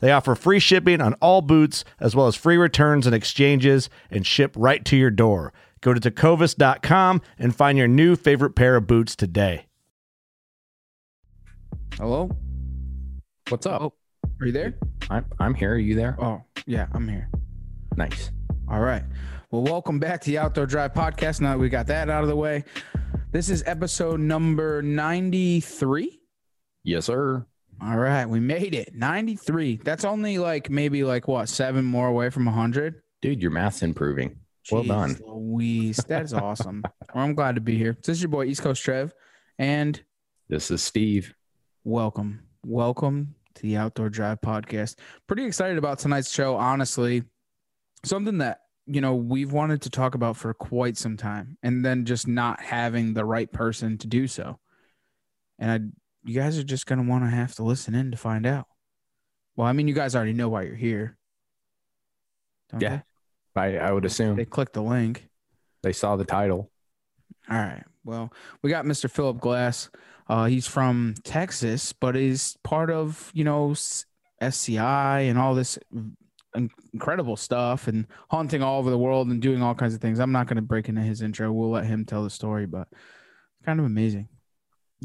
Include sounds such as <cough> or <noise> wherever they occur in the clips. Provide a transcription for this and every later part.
They offer free shipping on all boots, as well as free returns and exchanges, and ship right to your door. Go to tecovas.com and find your new favorite pair of boots today. Hello? What's up? Oh, are you there? I'm I'm here. Are you there? Oh, yeah, I'm here. Nice. All right. Well, welcome back to the Outdoor Drive podcast. Now that we got that out of the way, this is episode number 93. Yes, sir. All right, we made it. 93. That's only like maybe like what, seven more away from 100? Dude, your math's improving. Well Jeez done. Louise, that is awesome. <laughs> well, I'm glad to be here. This is your boy, East Coast Trev, and This is Steve. welcome. Welcome to the Outdoor Drive podcast. Pretty excited about tonight's show, honestly. Something that, you know, we've wanted to talk about for quite some time and then just not having the right person to do so. And I you guys are just going to want to have to listen in to find out. Well, I mean, you guys already know why you're here. Don't Yeah. I, I would assume They clicked the link. they saw the title. All right. Well, we got Mr. Philip Glass. Uh, he's from Texas, but is part of you know SCI and all this incredible stuff and hunting all over the world and doing all kinds of things. I'm not going to break into his intro. We'll let him tell the story, but kind of amazing.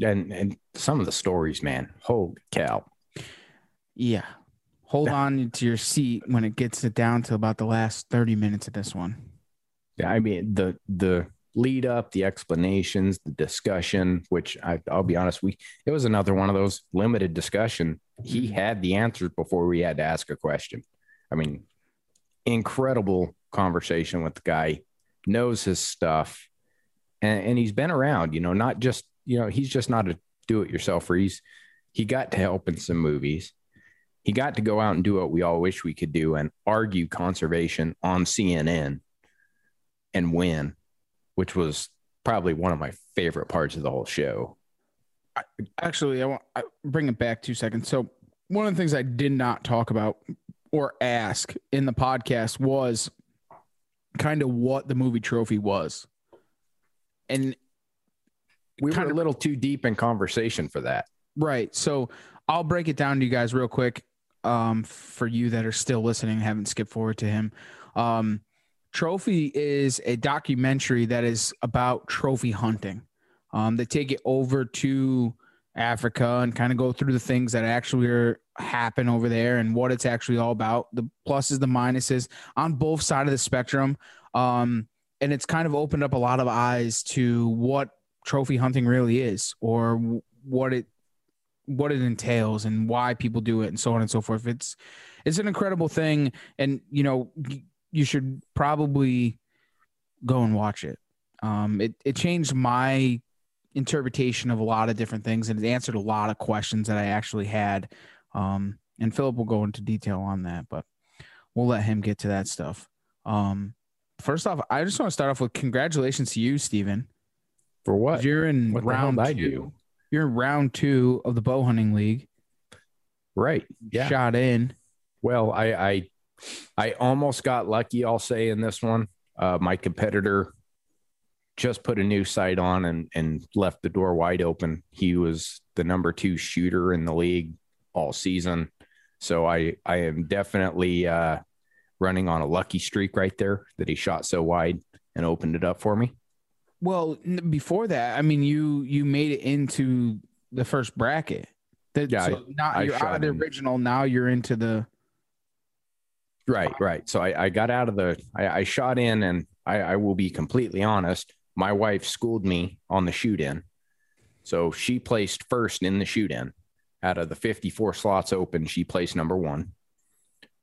And and some of the stories, man. Holy cow. Yeah. Hold on to your seat when it gets it down to about the last 30 minutes of this one. Yeah, I mean the the lead up, the explanations, the discussion, which I, I'll be honest, we it was another one of those limited discussion. He mm-hmm. had the answers before we had to ask a question. I mean, incredible conversation with the guy, knows his stuff, and, and he's been around. You know, not just you know he's just not a do-it-yourselfer. He's he got to help in some movies. He got to go out and do what we all wish we could do and argue conservation on CNN and win, which was probably one of my favorite parts of the whole show. Actually, I want I bring it back two seconds. So one of the things I did not talk about or ask in the podcast was kind of what the movie trophy was. And We Kind were a little too deep in conversation for that. right, so I'll break it down to you guys real quick. Um, for you that are still listening, haven't skipped forward to him. Um, Trophy is a documentary that is about trophy hunting. Um, they take it over to Africa and kind of go through the things that actually are, happen over there and what it's actually all about, the pluses, the minuses on both sides of the spectrum. Um, and it's kind of opened up a lot of eyes to what trophy hunting really is or what it what it entails and why people do it and so on and so forth. It's it's an incredible thing and you know you should probably go and watch it. Um, it it changed my interpretation of a lot of different things and it answered a lot of questions that I actually had. Um, and Philip will go into detail on that, but we'll let him get to that stuff. Um, first off, I just want to start off with congratulations to you, Steven. For what? You're in What round I two. do? You're in round two of the bow hunting league. Right. Yeah. Shot in. Well, I, I I almost got lucky, I'll say, in this one. Uh, my competitor just put a new sight on and and left the door wide open. He was the number two shooter in the league all season. So I I am definitely uh, running on a lucky streak right there that he shot so wide and opened it up for me. Well, n- before that, I mean, you you made it into the first bracket. That, Yeah, so now I you're out of the in. original. Now you're into the Right, right. So I, I got out of the, I, I shot in, and I, I will be completely honest. My wife schooled me on the shoot in. So she placed first in the shoot in. Out of the 54 slots open, she placed number one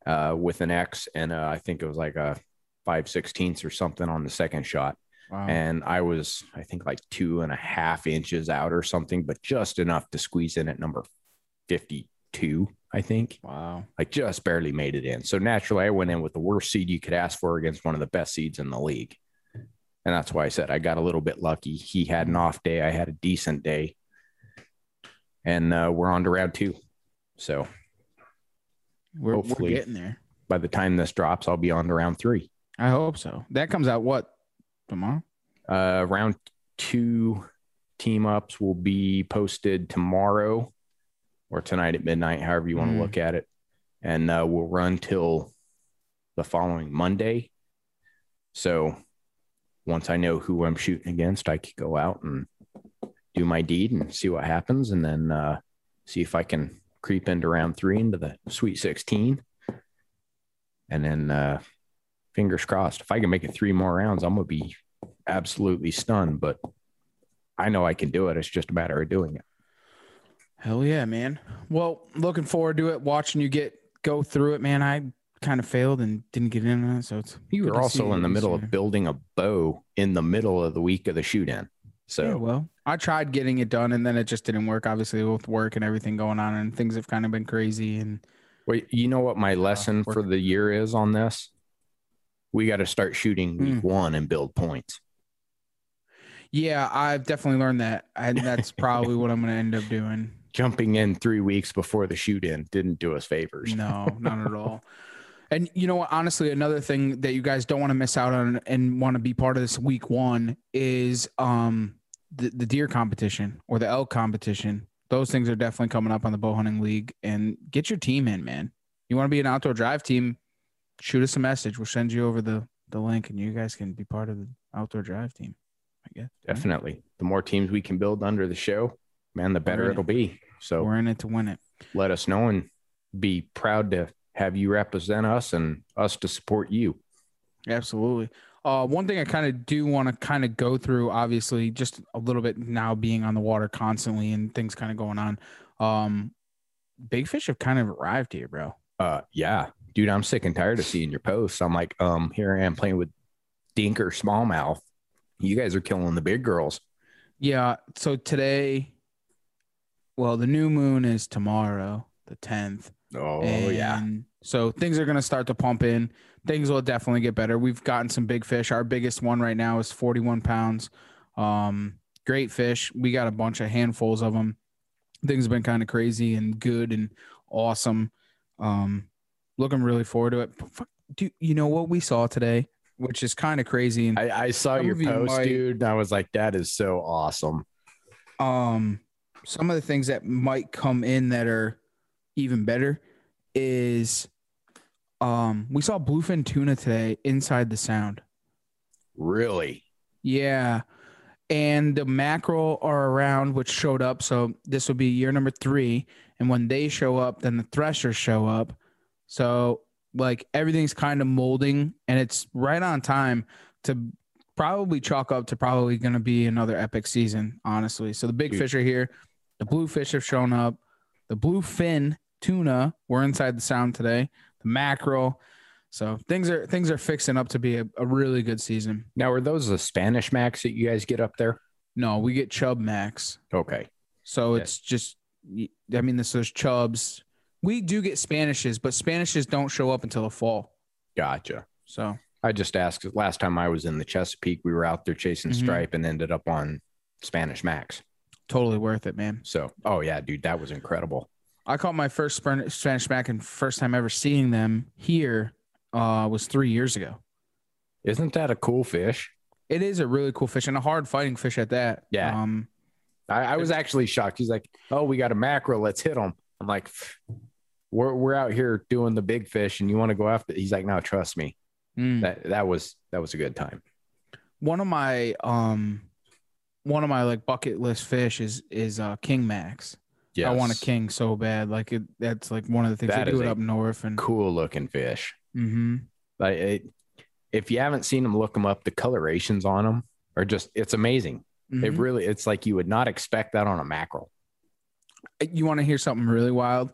uh, with an X, and uh, I think it was like a five sixteenths or something on the second shot. Wow. And I was, I think, like two and a half inches out or something, but just enough to squeeze in at number 52, I think wow. like just barely made it in. So naturally, I went in with the worst seed you could ask for against one of the best seeds in the league. And that's why I said I got a little bit lucky. He had an off day, I had a decent day. And uh, we're on to round two. So We're, we're Hopefully. getting there. by the time this drops, I'll be on to round three. I hope so. That comes out what tomorrow? Uh, round two team ups will be posted tomorrow or tonight at midnight, however you want to Mm. look at it. And uh, we'll run till the following Monday. So once I know who I'm shooting against, I could go out and do my deed and see what happens and then uh, see if I can creep into round three into the Sweet 16. And then uh, fingers crossed, if I can make it three more rounds, I'm going to be absolutely stunned. But I know I can do it. It's just a matter of doing it. Hell yeah, man. Well, looking forward to it. Watching you get go through it, man. I kind of failed and didn't get in on it, so it's You were also in the middle of building a bow in the middle of the week of the shoot in. So Yeah, well, I tried getting it done and then it just didn't work. Obviously, with work and everything going on, and things have kind of been crazy. And Wait, you know what my uh, lesson for the year is on this? We got to start shooting week Hmm. one and build points. yeah, I've definitely learned that, and that's <laughs> probably what I'm going to end up doing. Jumping in three weeks before the shoot in didn't do us favors. No, not at all. <laughs> And you know what? Honestly, another thing that you guys don't want to miss out on and want to be part of this week one is um the, the deer competition or the elk competition. Those things are definitely coming up on the bow hunting league. And get your team in, man. You want to be an outdoor drive team? Shoot us a message. We'll send you over the the link, and you guys can be part of the outdoor drive team. I guess Definitely. The more teams we can build under the show, man, the better it'll be. So we're in it to win it. let us know and be proud to have you represent us and us to support you. Absolutely. Uh, one thing I kind of do want to kind of go through, obviously, just a little bit now being on the water constantly and things kind of going on. Um, big fish have kind of arrived here, bro. Uh, yeah, dude, I'm sick and tired of seeing your posts. I'm like, um, here I am playing with Dinker Smallmouth. You guys are killing the big girls. Yeah. So today, well, the new moon is tomorrow, the 10th. Oh And So things are going to start to pump in. Things will definitely get better. We've gotten some big fish. Our biggest one right now is 41 pounds. Um, great fish. We got a bunch of handfuls of them. Things have been kind of crazy and good and awesome. Um, looking really forward to it. Do you know what we saw today, which is kind of crazy? And I, I saw your you post, might- dude. And I was like, that is so awesome. um some of the things that might come in that are even better is um we saw bluefin tuna today inside the sound Really? yeah and the mackerel are around which showed up so this will be year number three and when they show up then the threshers show up so like everything's kind of molding and it's right on time to probably chalk up to probably going to be another epic season honestly so the big Dude. fish are here the bluefish have shown up the bluefin tuna were inside the sound today the mackerel so things are things are fixing up to be a, a really good season Now, are those the Spanish Max that you guys get up there? no we get chub max Okay. so Yeah. it's just, I mean, this there's chubs. We do get Spanishes, but Spanishes don't show up until the fall. Gotcha. So I just asked last time I was in the Chesapeake, we were out there chasing Mhm. stripe and ended up on Spanish Max. totally worth it, man. So, oh yeah, dude, that was incredible. I caught my first Spanish mac and first time ever seeing them here uh, was three years ago. Isn't that a cool fish? It is a really cool fish and a hard fighting fish at that. Yeah. Um, I, I was actually shocked. He's like, "Oh, we got a mackerel. Let's hit him." I'm like, "We're we're out here doing the big fish, and you want to go after?" He's like, "No, trust me. mm. That that was that was a good time." one of my um, one of my like bucket list fish is is uh, king max. Yeah, I want a king so bad. Like it, that's like one of the things That they do it up north and Cool looking fish. Mm-hmm. Like it, if you haven't seen them, look them up. The colorations on them are just it's amazing. Mm-hmm. It really it's like you would not expect that on a mackerel. you want to hear something really wild?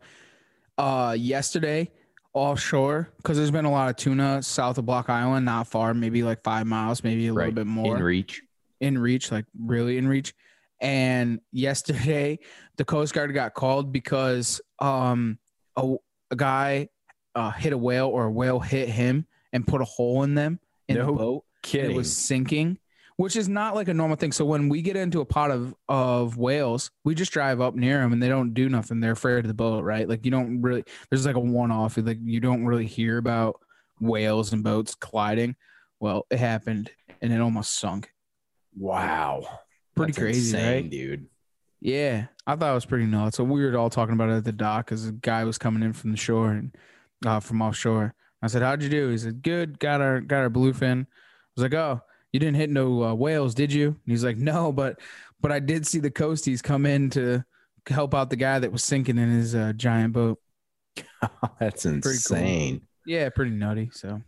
Uh, yesterday offshore, because there's been a lot of tuna south of Block Island, not far, maybe like five miles, maybe a little bit more In reach. in reach, like really in reach. And <laughs> yesterday, the Coast Guard got called because um a, a guy uh, hit a whale or a whale hit him and put a hole in them in No the boat. Kidding. It was sinking, which is not like a normal thing. So when we get into a pot of of whales, we just drive up near them and they don't do nothing. They're afraid of the boat, right? Like you don't really. There's like a one off. Like you don't really hear about whales and boats colliding. Well, it happened and it almost sunk. wow. Pretty That's crazy, insane, right? dude. Yeah, I thought it was pretty nuts. So we were all talking about it at the dock because a guy was coming in from the shore and uh, from offshore. I said, "How'd you do?" He said, "Good. Got our got our bluefin." I was like, "Oh, you didn't hit no uh, whales, did you?" And he's like, "No, but but I did see the coasties come in to help out the guy that was sinking in his uh, giant boat. <laughs> That's cool. insane. Yeah, pretty nutty. So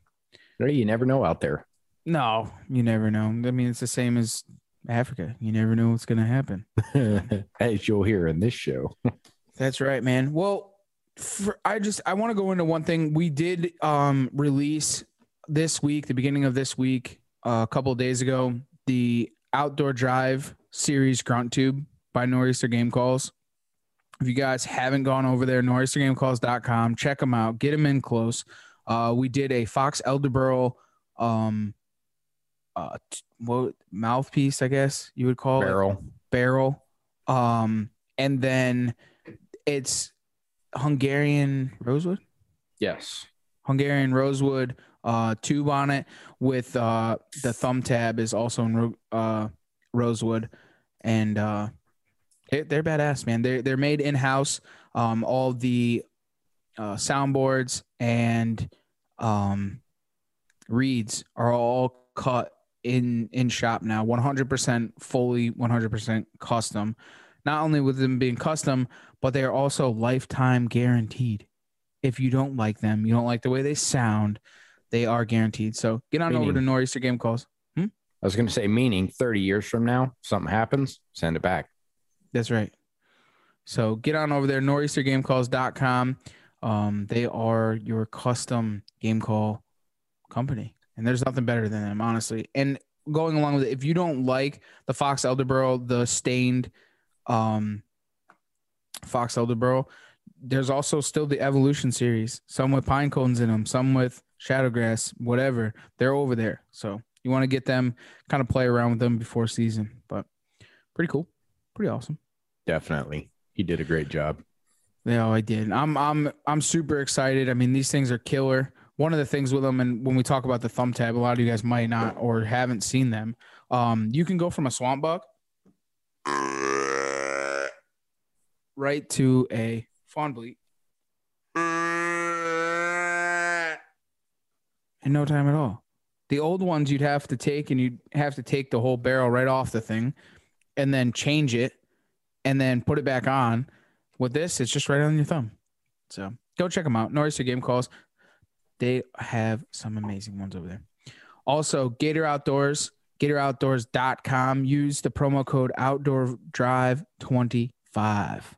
You never know out there. no, you never know. I mean, it's the same as Africa. You never know what's gonna happen. <laughs> As you'll hear in this show. <laughs> That's right, man. Well, for, I just I want to go into one thing. We did um release this week, the beginning of this week, a couple of days ago, the Outdoor Drive series Grunt Tube by Nor'easter Game Calls. If you guys haven't gone over there, nor'eastergamecalls.com, check them out, get them in close. Uh, we did a Box Elder burl um uh t- what mouthpiece, I guess you would call it Barrel. barrel. Um, and then it's Hungarian rosewood, Yes. Hungarian rosewood uh, tube on it with uh, the thumb tab is also in ro- uh, rosewood, and uh, they, they're badass, man. They're they're made in house. Um, all the uh, soundboards and um, reeds are all cut in in shop now 100% fully 100% custom not only with them being custom but they are also lifetime guaranteed if you don't like them you don't like the way they sound they are guaranteed so get on over to nor'easter game calls I was going to say, meaning 30 years from now, something happens, send it back. That's right. So get on over there, nor'eastergamecalls.com. Um, they are your custom game call company. And there's nothing better than them, honestly. And going along with it, if you don't like the Box Elder burl, the stained um Box Elder burl, there's also still the Evolution series. Some with pine cones in them, some with shadowgrass, whatever. They're over there. So you want to get them, kind of play around with them before season. But pretty cool. Pretty awesome. Definitely. He did a great job. Yeah, I did. I'm I'm I'm super excited. I mean, these things are killer. One of the things with them, and when we talk about the thumb tab, a lot of you guys might not or haven't seen them. Um, you can go from a swamp buck right to a fawn bleat in no time at all. The old ones you'd have to take, and you'd have to take the whole barrel right off the thing, and then change it, and then put it back on. With this, it's just right on your thumb. So go check them out. Nor'easter Game Calls. They have some amazing ones over there. Also, Gator Outdoors, GatorOutdoors.com. Use the promo code Outdoor Drive 25.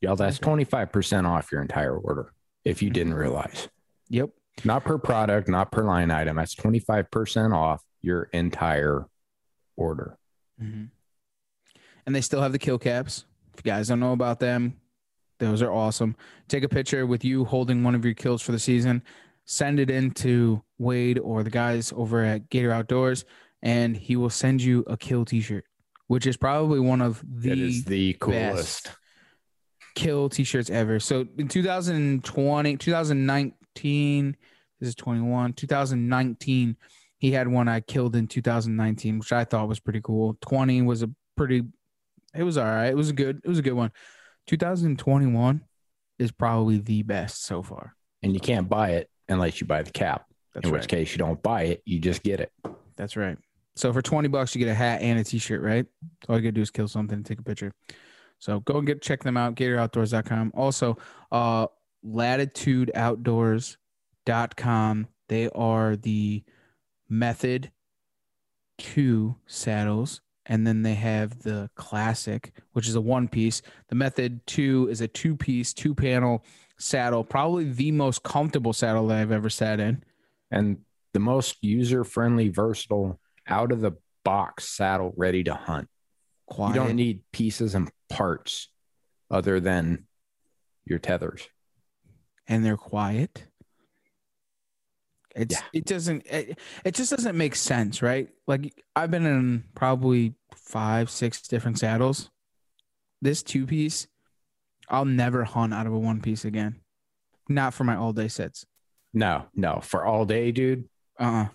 Y'all, that's 25% off your entire order if you didn't realize. Yep. Not per product, not per line item. That's 25% off your entire order. Mm-hmm. And they still have the kill caps. If you guys don't know about them, those are awesome. Take a picture with you holding one of your kills for the season. Send it in to Wade or the guys over at Gator Outdoors, and he will send you a kill T-shirt, which is probably one of that is the the coolest. kill T-shirts ever. So in 2020, 2019, this is 21, 2019, he had one I killed in 2019, which I thought was pretty cool. 20 was a pretty, it was all right. It was a good, it was a good one. 2021 is probably the best so far. And you can't buy it unless you buy the cap. That's in right. which case you don't buy it, you just get it. That's right. So for 20 bucks, you get a hat and a t-shirt, right? All you gotta do is kill something and take a picture. So go and get check them out, GatorOutdoors.com. Also, uh latitudeoutdoors.com. timberedtumblers.com. They are the method two saddles. And then they have the classic, which is a one piece. The method two is a two piece, two panel saddle, probably the most comfortable saddle that I've ever sat in. And the most user friendly, versatile, out of the box saddle ready to hunt. Quiet. You don't need pieces and parts other than your tethers. and they're quiet. It's Yeah. it doesn't it, it just doesn't make sense, right? Like I've been in probably five, six different saddles. This two piece, I'll never hunt out of a one piece again. Not for my all day sets. No, no, for all day, dude. Uh uh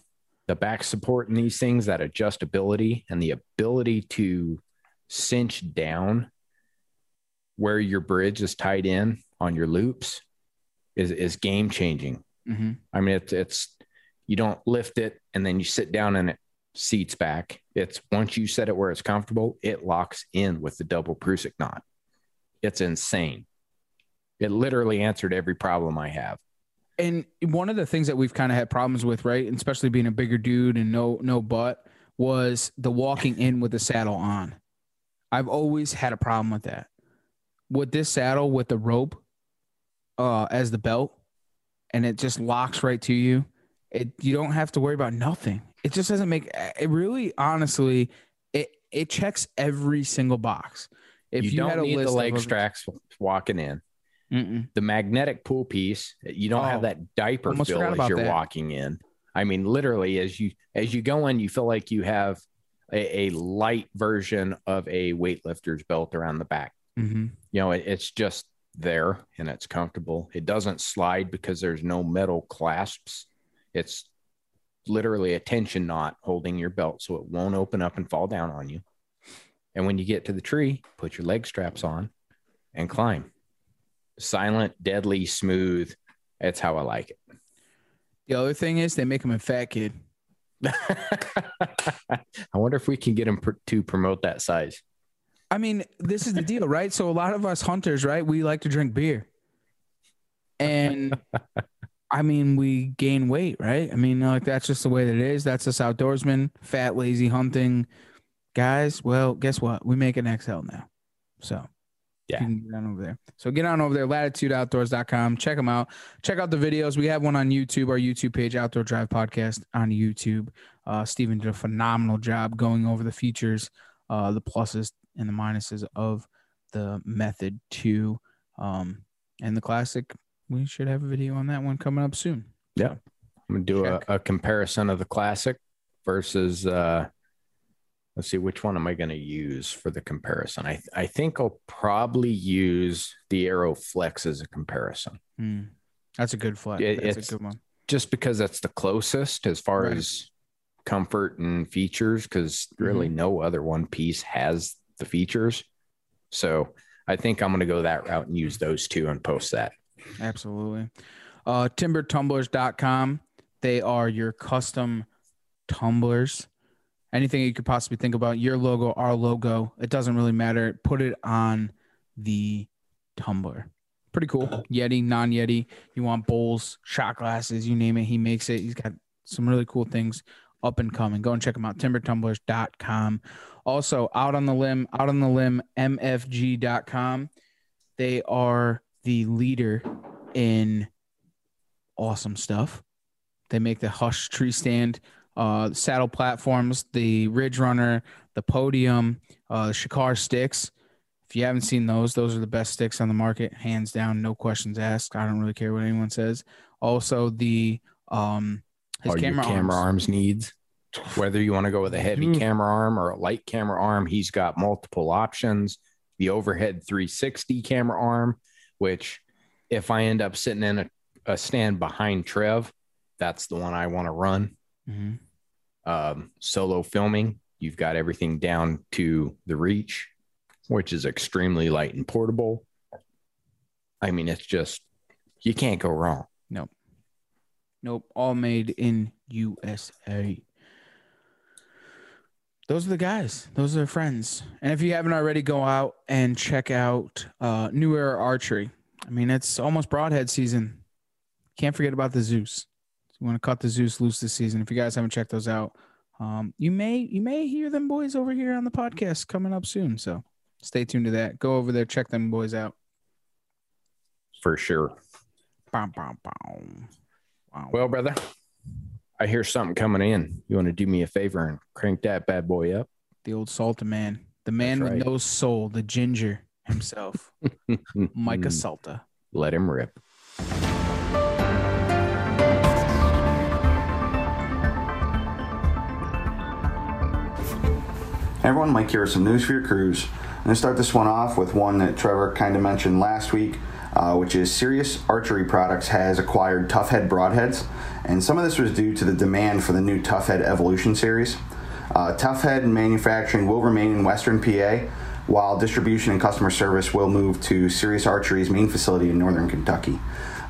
The back support in these things, that adjustability and the ability to cinch down where your bridge is tied in on your loops is is game changing. Hmm I mean, it's it's you don't lift it and then you sit down and it seats back. It's once you set it where it's comfortable, it locks in with the double Prusik knot. It's insane. It literally answered every problem I have. And one of the things that we've kind of had problems with, right, and especially being a bigger dude and no no butt, was the walking in with the saddle on. I've always had a problem with that. With this saddle with the rope uh as the belt and it just locks right to you. It you don't have to worry about nothing. It just doesn't make it really honestly it it checks every single box. If you, you, don't had a need the leg straps walking in. Mm-mm. The magnetic pull piece, you don't Oh, have that diaper feel as you're that. walking in. I mean, literally, as you as you go in, you feel like you have a, a light version of a weightlifter's belt around the back. Mm-hmm. you know, it, it's just there and it's comfortable. It doesn't slide because there's no metal clasps. It's literally a tension knot holding your belt so it won't open up and fall down on you. And when you get to the tree, put your leg straps on and climb. Silent, deadly, smooth. That's how I like it. The other thing is they make him a fat kid. <laughs> I wonder if we can get him pr- to promote that size. I mean, this is the deal, right? So a lot of us hunters, right? We like to drink beer. And I mean, we gain weight, right? I mean, like that's just the way that it is. That's us outdoorsmen, fat, lazy hunting guys. Well, guess what? We make an XL now. So Yeah. you can get on over there. So get on over there, latitudeoutdoors.com. Check them out. Check out the videos. We have one on YouTube, our YouTube page, Outdoor Drive Podcast on YouTube. Uh, Steven did a phenomenal job going over the features, uh, the pluses and the minuses of the method two. Um, and the classic, we should have a video on that one coming up soon. Yeah. I'm gonna do a, a comparison of the classic versus uh let's see which one am I gonna use for the comparison. I I think I'll probably use the Aero Flex as a comparison. Hmm. That's a good flat. It- That's a good one. Just because that's the closest as far Right. as comfort and features, because really Mm-hmm. no other one piece has the features. So I think I'm gonna go that route and use those two and post that. Absolutely. Uh, timberedtumblers.com. They are your custom tumblers. Anything you could possibly think about, your logo, our logo, it doesn't really matter. Put it on the tumbler. Pretty cool. Yeti, non Yeti. You want bowls, shot glasses, you name it. He makes it. He's got some really cool things up and coming. Go and check them out. Timberedtumblers.com. Also, out on the limb, out on the limb, mfg.com. They are the leader in awesome stuff. They make the Hush tree stand, uh, saddle platforms, the Ridge Runner, the Podium, uh, the Shikar sticks. If you haven't seen those, those are the best sticks on the market, hands down, no questions asked. I don't really care what anyone says. Also, the um, his All camera, camera arms. arms needs. Whether you want to go with a heavy Mm. camera arm or a light camera arm, he's got multiple options. The overhead 360 camera arm, which if I end up sitting in a, a stand behind Trev, that's the one I want to run. Mhm. Um, solo filming, you've got everything down to the reach, which is extremely light and portable. I mean, it's just, you can't go wrong. Nope. Nope, all made in USA. Those are the guys. Those are their friends. And if you haven't already, go out and check out uh, New Era Archery. I mean, it's almost broadhead season. can't forget about the Zeus. You want to cut the Zeus loose this season. If you guys haven't checked those out, um, you may you may hear them boys over here on the podcast coming up soon. So stay tuned to that. Go over there, check them boys out. For sure. Bum, bum, bum. Wow. Well, brother, I hear something coming in. You want to do me a favor and crank that bad boy up? the old Salta man, the man That's with right. no soul, the ginger himself, <laughs> Micah Salta. Let him rip. Hey everyone, Mike here with some news for your crews. I'm going to start this one off with one that Trevor kind of mentioned last week, uh, which is Sirius Archery Products has acquired Tough Head broadheads, and some of this was due to the demand for the new Tough Head Evolution series. Uh, Tough Head manufacturing will remain in Western PA, while distribution and customer service will move to Sirius Archery's main facility in Northern Kentucky.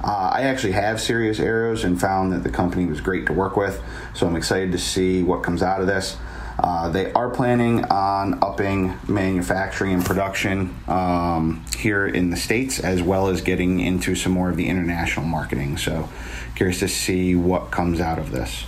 Uh, I actually have Sirius arrows and found that the company was great to work with, so I'm excited to see what comes out of this. Uh, they are planning on upping manufacturing and production um, here in the States, as well as getting into some more of the international marketing. So, curious to see what comes out of this.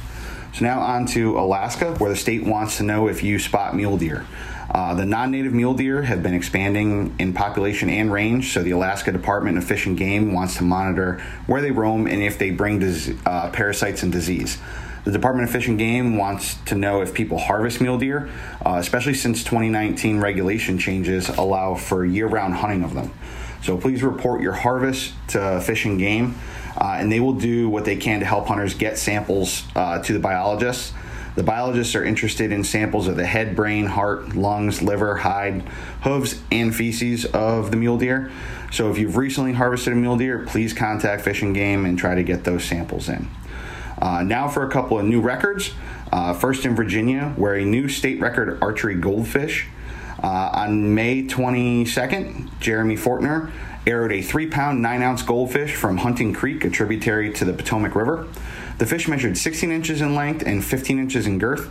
So, now on to Alaska, where the state wants to know if you spot mule deer. Uh, the non native mule deer have been expanding in population and range, so the Alaska Department of Fish and Game wants to monitor where they roam and if they bring dis- uh, parasites and disease. The Department of Fish and Game wants to know if people harvest mule deer, uh, especially since 2019 regulation changes allow for year round hunting of them. So please report your harvest to Fish and Game, uh, and they will do what they can to help hunters get samples uh, to the biologists. The biologists are interested in samples of the head, brain, heart, lungs, liver, hide, hooves, and feces of the mule deer. So if you've recently harvested a mule deer, please contact Fish and Game and try to get those samples in. Uh, now for a couple of new records. Uh, first in Virginia, where a new state record archery goldfish. Uh, on May 22nd, Jeremy Fortner arrowed a three pound, nine ounce goldfish from Hunting Creek, a tributary to the Potomac River. The fish measured 16 inches in length and 15 inches in girth.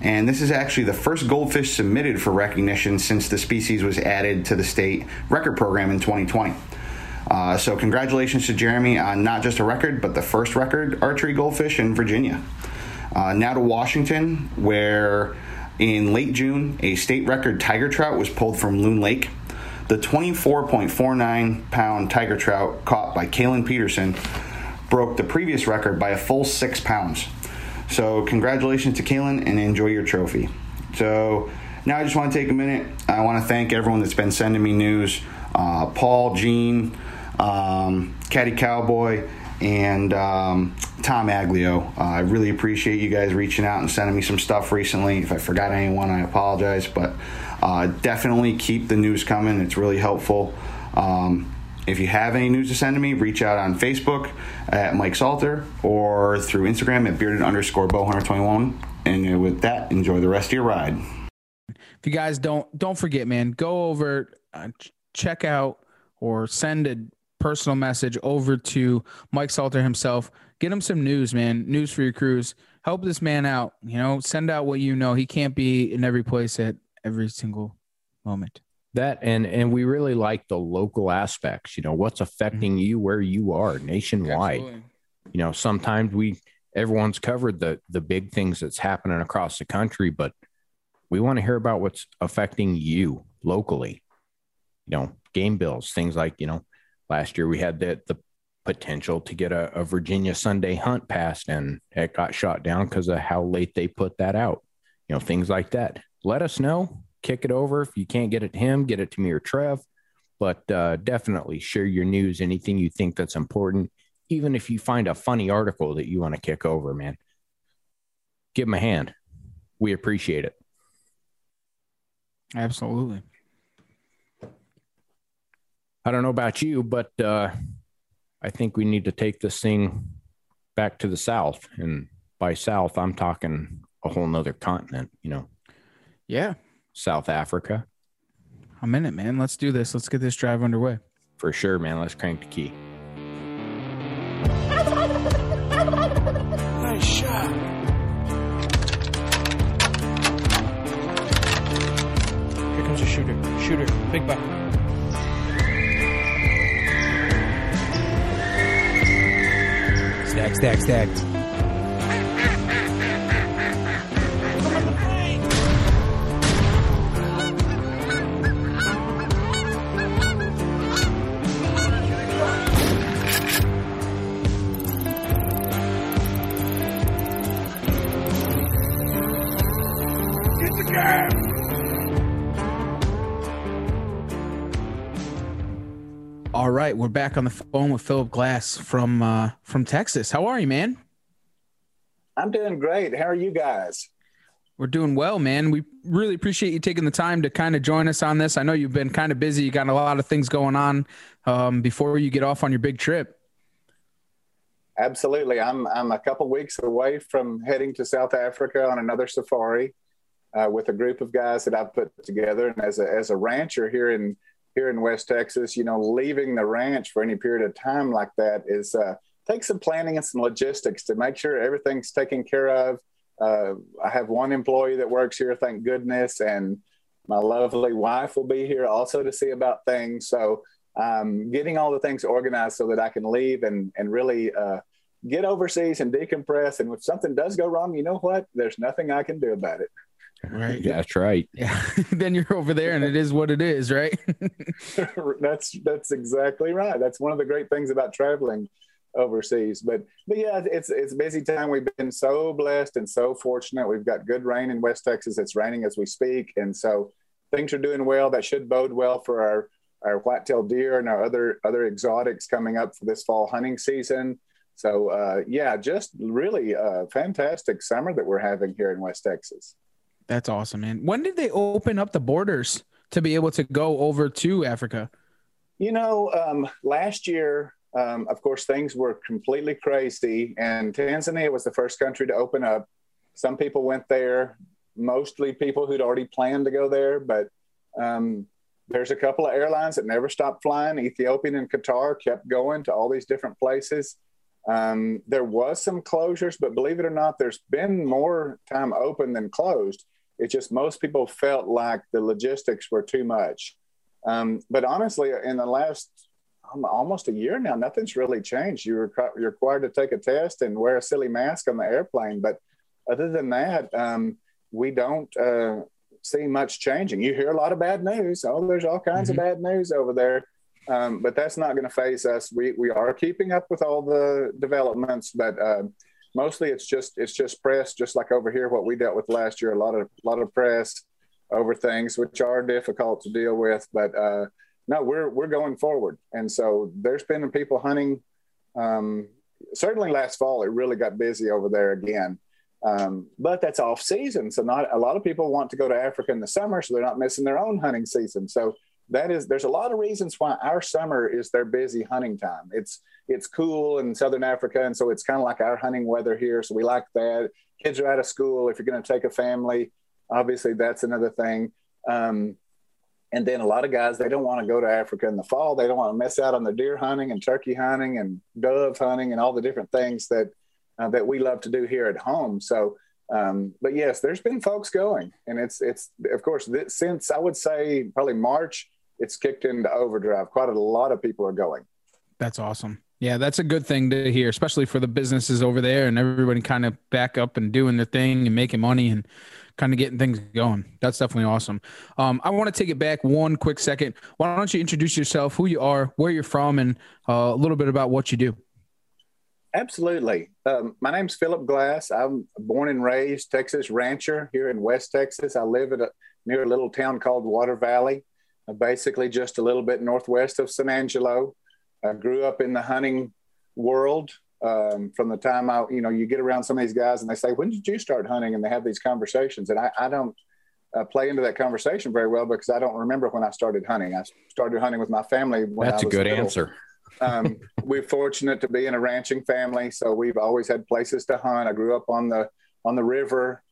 And this is actually the first goldfish submitted for recognition since the species was added to the state record program in 2020. Uh, so, congratulations to Jeremy on not just a record, but the first record archery goldfish in Virginia. Uh, now to Washington, where in late June, a state record tiger trout was pulled from Loon Lake. The 24.49 pound tiger trout caught by Kalen Peterson broke the previous record by a full six pounds. So, congratulations to Kalen and enjoy your trophy. So, now I just want to take a minute. I want to thank everyone that's been sending me news uh, Paul, Gene, um, Caddy Cowboy, and um, Tom Aglio. Uh, I really appreciate you guys reaching out and sending me some stuff recently. If I forgot anyone, I apologize, but uh, definitely keep the news coming. It's really helpful. Um, if you have any news to send to me, reach out on Facebook at Mike Salter or through Instagram at bearded underscore bow121. And with that, enjoy the rest of your ride. If you guys don't don't forget, man, go over, uh, ch- check out, or send a personal message over to Mike Salter himself. Get him some news, man. News for your crews. Help this man out. You know, send out what you know. He can't be in every place at every single moment. That and and we really like the local aspects. You know what's affecting Mm-hmm. you where you are nationwide. You know sometimes we everyone's covered the the big things that's happening across the country, but we want to hear about what's affecting you locally. You know, game bills, things like you know, last year we had the the potential to get a, a Virginia Sunday hunt passed, and it got shot down because of how late they put that out. You know, things like that. Let us know. Kick it over. If you can't get it to him, get it to me or Trev. But uh, definitely share your news, anything you think that's important. Even if you find a funny article that you want to kick over, man, give him a hand. We appreciate it. Absolutely. I don't know about you, but uh, I think we need to take this thing back to the South. And by South, I'm talking a whole nother continent, you know, Yeah, South Africa. I'm in it, man. Let's do this. Let's get this drive underway. For sure, man. Let's crank the key. Nice shot. Here comes a shooter. Shooter. Big buck. Stack, stack, stacked. Right, we're back on the phone with Philip Glass from uh, from Texas. How are you, man? I'm doing great. How are you guys? We're doing well, man. We really appreciate you taking the time to kind of join us on this. I know you've been kind of busy. You got a lot of things going on um, before you get off on your big trip. Absolutely. I'm I'm a couple weeks away from heading to South Africa on another safari uh, with a group of guys that I've put together. And as a as a rancher here in here in West Texas, you know, leaving the ranch for any period of time like that is uh, take some planning and some logistics to make sure everything's taken care of. Uh, I have one employee that works here, thank goodness, and my lovely wife will be here also to see about things. So, um, getting all the things organized so that I can leave and and really uh, get overseas and decompress. And if something does go wrong, you know what? There's nothing I can do about it. Right. Yeah, <laughs> that's right. <laughs> Yeah. <laughs> then you're over there and it is what it is, right? that's that's exactly right. That's one of the great things about traveling overseas. But but yeah, it's it's a busy time. We've been so blessed and so fortunate. We've got good rain in West Texas. It's raining as we speak, and so things are doing well. That should bode well for our our white-tailed deer and our other other exotics coming up for this fall hunting season. So uh, yeah, just really a fantastic summer that we're having here in West Texas. That's awesome, man. When did they open up the borders to be able to go over to Africa? You know, um, last year, um, of course, things were completely crazy, and Tanzania was the first country to open up. Some people went there, mostly people who'd already planned to go there, but um, there's a couple of airlines that never stopped flying. Ethiopian and Qatar kept going to all these different places. Um, there was some closures, but believe it or not, there's been more time open than closed. It's just most people felt like the logistics were too much. Um, but honestly, in the last um, almost a year now, nothing's really changed. You're, you're required to take a test and wear a silly mask on the airplane. But other than that, um, we don't uh, see much changing. You hear a lot of bad news. Oh, there's all kinds mm-hmm. of bad news over there. Um, but that's not going to phase us. We, we are keeping up with all the developments, but uh, mostly it's just it's just press, just like over here what we dealt with last year. A lot of a lot of press over things which are difficult to deal with, but uh, no, we're we're going forward. And so there's been people hunting. Um, certainly last fall, it really got busy over there again. Um, but that's off season, so not a lot of people want to go to Africa in the summer, so they're not missing their own hunting season. So that is there's a lot of reasons why our summer is their busy hunting time. It's it's cool in southern Africa, and so it's kind of like our hunting weather here. So we like that. Kids are out of school. If you're going to take a family, obviously that's another thing. Um, and then a lot of guys they don't want to go to Africa in the fall. They don't want to miss out on the deer hunting and turkey hunting and dove hunting and all the different things that uh, that we love to do here at home. So. Um, but yes, there's been folks going, and it's it's of course this, since I would say probably March, it's kicked into overdrive. Quite a lot of people are going. That's awesome. Yeah, that's a good thing to hear, especially for the businesses over there and everybody kind of back up and doing their thing and making money and kind of getting things going. That's definitely awesome. Um, I want to take it back one quick second. Why don't you introduce yourself, who you are, where you're from, and uh, a little bit about what you do? Absolutely. Um, my name's Philip Glass. I'm born and raised Texas rancher here in West Texas. I live at a, near a little town called Water Valley, basically just a little bit northwest of San Angelo. I grew up in the hunting world um, from the time I, you know, you get around some of these guys and they say, when did you start hunting? And they have these conversations. And I, I don't uh, play into that conversation very well because I don't remember when I started hunting. I started hunting with my family. When That's a good little. answer. <laughs> um, we're fortunate to be in a ranching family, so we've always had places to hunt. I grew up on the on the river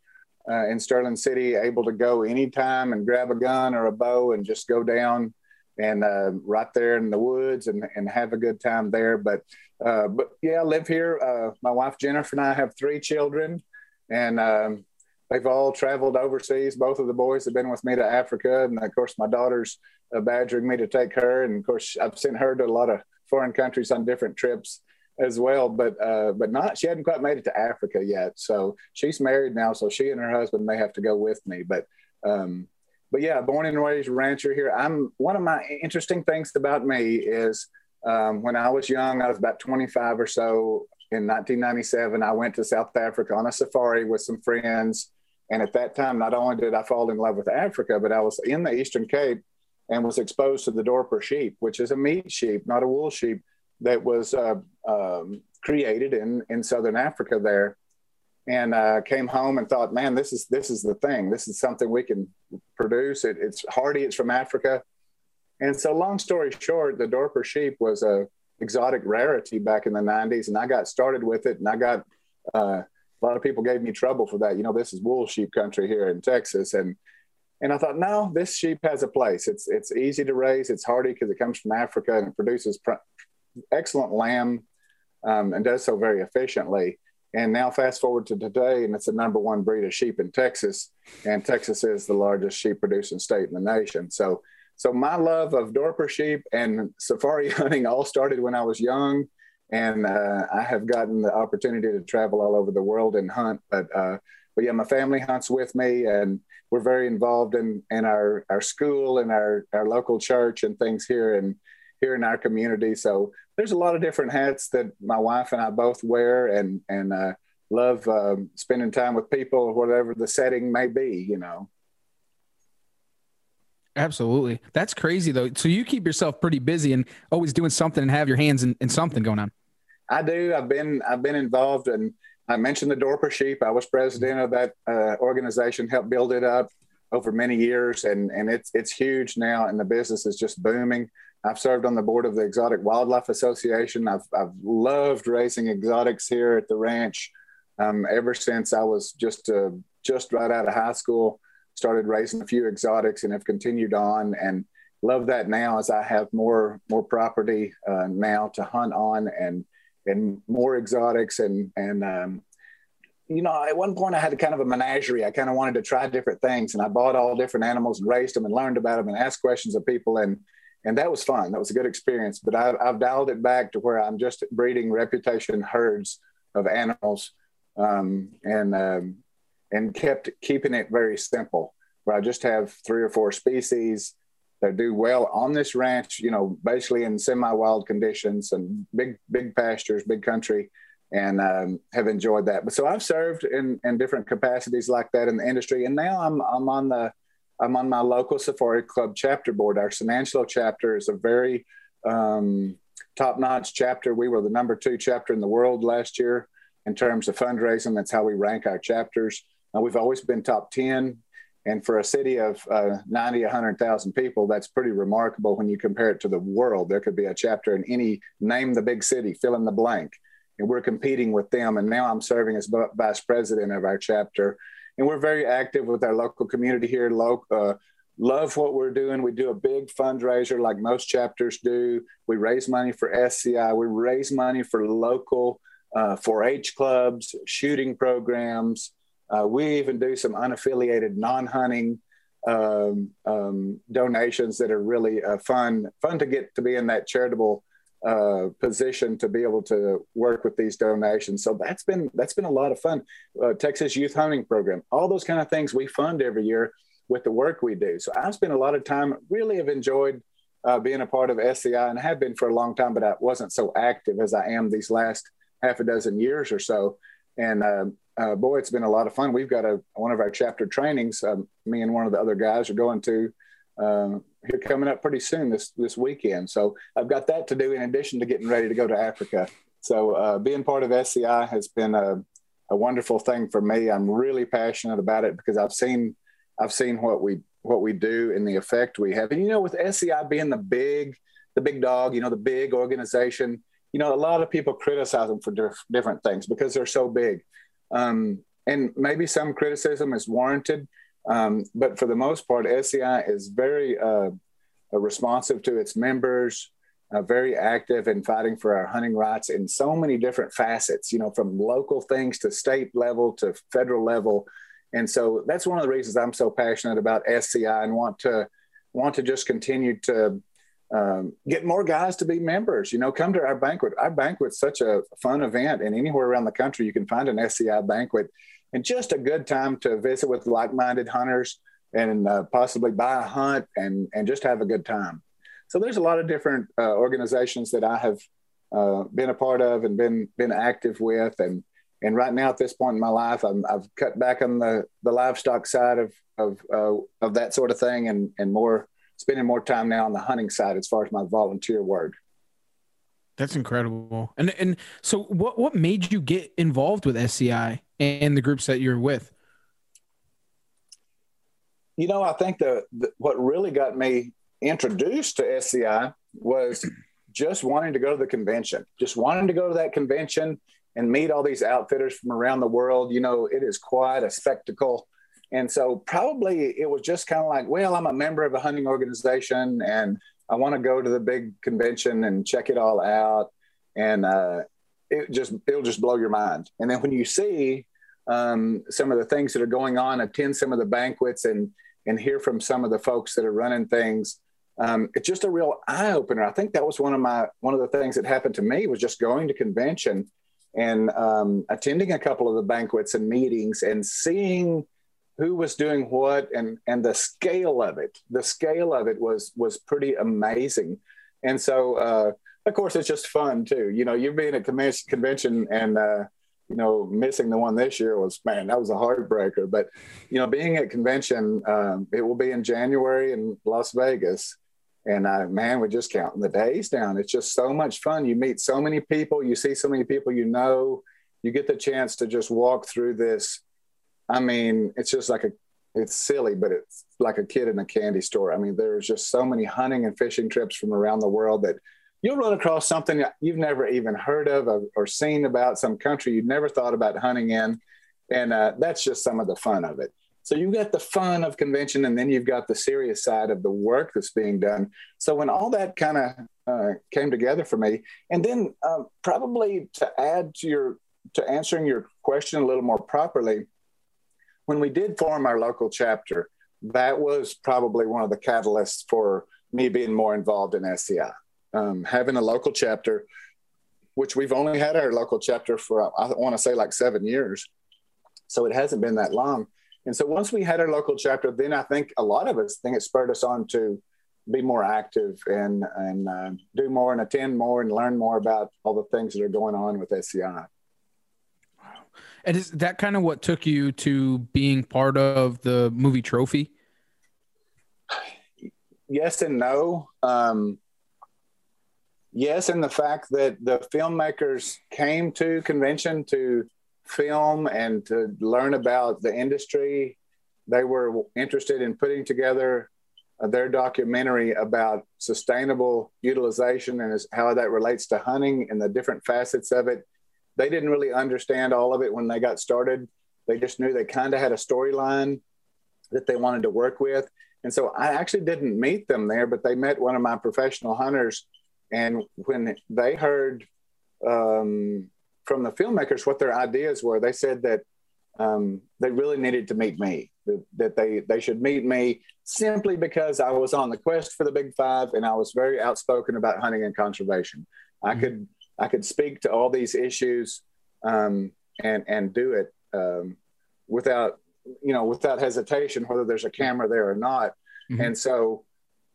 uh, in Sterling City, able to go anytime and grab a gun or a bow and just go down and uh, right there in the woods and, and have a good time there. But uh, but yeah, I live here. Uh, my wife Jennifer and I have three children, and um, they've all traveled overseas. Both of the boys have been with me to Africa, and of course my daughter's uh, badgering me to take her. And of course I've sent her to a lot of foreign countries on different trips. As well, but uh, but not. She hadn't quite made it to Africa yet. So she's married now. So she and her husband may have to go with me. But um, but yeah, born and raised rancher here. I'm one of my interesting things about me is um, when I was young, I was about 25 or so. In 1997, I went to South Africa on a safari with some friends. And at that time, not only did I fall in love with Africa, but I was in the Eastern Cape and was exposed to the Dorper sheep, which is a meat sheep, not a wool sheep, that was uh, um, created in in Southern Africa there. And uh, came home and thought, man, this is this is the thing. This is something we can produce. It, it's hardy. It's from Africa. And so, long story short, the Dorper sheep was a exotic rarity back in the 90s, and I got started with it, and I got uh, a lot of people gave me trouble for that. You know, this is wool sheep country here in Texas, and and I thought, no, this sheep has a place. It's it's easy to raise. It's hardy because it comes from Africa and it produces pr- excellent lamb, um, and does so very efficiently. And now, fast forward to today, and it's the number one breed of sheep in Texas, and Texas is the largest sheep producing state in the nation. So, so my love of Dorper sheep and safari <laughs> hunting all started when I was young and uh, I have gotten the opportunity to travel all over the world and hunt. But uh, but yeah, my family hunts with me, and we're very involved in in our our school and our our local church and things here and here in our community. So there's a lot of different hats that my wife and I both wear, and and uh, love um, spending time with people, whatever the setting may be. You know. Absolutely. That's crazy though. So you keep yourself pretty busy and always doing something and have your hands in, in something going on. I do. I've been I've been involved and I mentioned the Dorper Sheep. I was president of that uh, organization, helped build it up over many years, and and it's it's huge now, and the business is just booming. I've served on the board of the Exotic Wildlife Association. I've I've loved raising exotics here at the ranch um, ever since I was just uh, just right out of high school started raising a few exotics and have continued on and love that now as I have more more property uh, now to hunt on and and more exotics and and um, you know at one point I had kind of a menagerie. I kind of wanted to try different things and I bought all different animals and raised them and learned about them and asked questions of people and and that was fun. That was a good experience. But I've, I've dialed it back to where I'm just breeding reputation herds of animals um, and um, and kept keeping it very simple where I just have three or four species that do well on this ranch, you know, basically in semi-wild conditions and big, big pastures, big country, and um, have enjoyed that. But so I've served in, in different capacities like that in the industry, and now I'm I'm on the I'm on my local Safari Club chapter board. Our San Angelo chapter is a very um, top-notch chapter. We were the number two chapter in the world last year in terms of fundraising. That's how we rank our chapters. We've always been top 10. And for a city of uh, 90, 100,000 people, that's pretty remarkable when you compare it to the world. There could be a chapter in any name the big city, fill in the blank. And we're competing with them. And now I'm serving as vice president of our chapter. And we're very active with our local community here. uh, love what we're doing. We do a big fundraiser like most chapters do. We raise money for SCI, we raise money for local uh, 4 H clubs, shooting programs. Uh, we even do some unaffiliated non-hunting um, um, donations that are really uh, fun fun to get to be in that charitable uh, position to be able to work with these donations. So that's been that's been a lot of fun. Uh, Texas Youth Hunting Program, all those kind of things we fund every year with the work we do. So I've spent a lot of time. Really have enjoyed uh, being a part of SCI and have been for a long time, but I wasn't so active as I am these last half a dozen years or so. And um, uh, boy, it's been a lot of fun. We've got a one of our chapter trainings. Um, me and one of the other guys are going to uh, here coming up pretty soon this this weekend. So I've got that to do in addition to getting ready to go to Africa. So uh, being part of SCI has been a, a wonderful thing for me. I'm really passionate about it because I've seen I've seen what we what we do and the effect we have. And you know, with SCI being the big the big dog, you know, the big organization, you know, a lot of people criticize them for diff- different things because they're so big. Um, and maybe some criticism is warranted, um, but for the most part, SCI is very uh, responsive to its members, uh, very active in fighting for our hunting rights in so many different facets, you know, from local things to state level to federal level. And so that's one of the reasons I'm so passionate about SCI and want to want to just continue to um, get more guys to be members. You know, come to our banquet. Our banquet's such a fun event, and anywhere around the country you can find an SCI banquet, and just a good time to visit with like-minded hunters and uh, possibly buy a hunt and and just have a good time. So there's a lot of different uh, organizations that I have uh, been a part of and been been active with, and and right now at this point in my life, i have cut back on the the livestock side of of uh, of that sort of thing, and and more spending more time now on the hunting side as far as my volunteer work. That's incredible. And and so what what made you get involved with SCI and the groups that you're with? You know, I think the, the what really got me introduced to SCI was just wanting to go to the convention, just wanting to go to that convention and meet all these outfitters from around the world. You know, it is quite a spectacle. And so probably it was just kind of like, well, I'm a member of a hunting organization and I want to go to the big convention and check it all out. And uh, it just, it'll just blow your mind. And then when you see um, some of the things that are going on, attend some of the banquets and, and hear from some of the folks that are running things, um, it's just a real eye opener. I think that was one of my, one of the things that happened to me was just going to convention and um, attending a couple of the banquets and meetings and seeing who was doing what and and the scale of it the scale of it was was pretty amazing and so uh, of course it's just fun too. You know you're being at convention and uh, you know missing the one this year was man that was a heartbreaker. But you know being at convention um, it will be in january in las vegas. And uh, man we're just counting the days down. It's just so much fun. You meet so many people. You see so many people you know. You get the chance to just walk through this. I mean, it's just like a, it's silly, but it's like a kid in a candy store. I mean, there's just so many hunting and fishing trips from around the world that you'll run across something you've never even heard of or, or seen about some country you'd never thought about hunting in. And uh, that's just some of the fun of it. So you've got the fun of convention, and then you've got the serious side of the work that's being done. So when all that kind of uh, came together for me, and then uh, probably to add to your to answering your question a little more properly, when we did form our local chapter, that was probably one of the catalysts for me being more involved in SCI. Um, having a local chapter, which we've only had our local chapter for, I want to say like seven years. So it hasn't been that long. And so once we had our local chapter, then I think a lot of us think it spurred us on to be more active and, and uh, do more and attend more and learn more about all the things that are going on with SCI. And is that kind of what took you to being part of the movie Trophy? <sighs> Yes and no. Um, yes, and the fact that the filmmakers came to convention to film and to learn about the industry. They were interested in putting together uh, their documentary about sustainable utilization and how that relates to hunting and the different facets of it they didn't really understand all of it when they got started. They just knew they kind of had a storyline that they wanted to work with. And so I actually didn't meet them there, but they met one of my professional hunters. And when they heard um, from the filmmakers what their ideas were, they said that um, they really needed to meet me, that, that, they, they should meet me simply because I was on the quest for the big five and I was very outspoken about hunting and conservation. I mm-hmm. could I could speak to all these issues um, and and do it um, without you know without hesitation, whether there's a camera there or not. Mm-hmm. And so,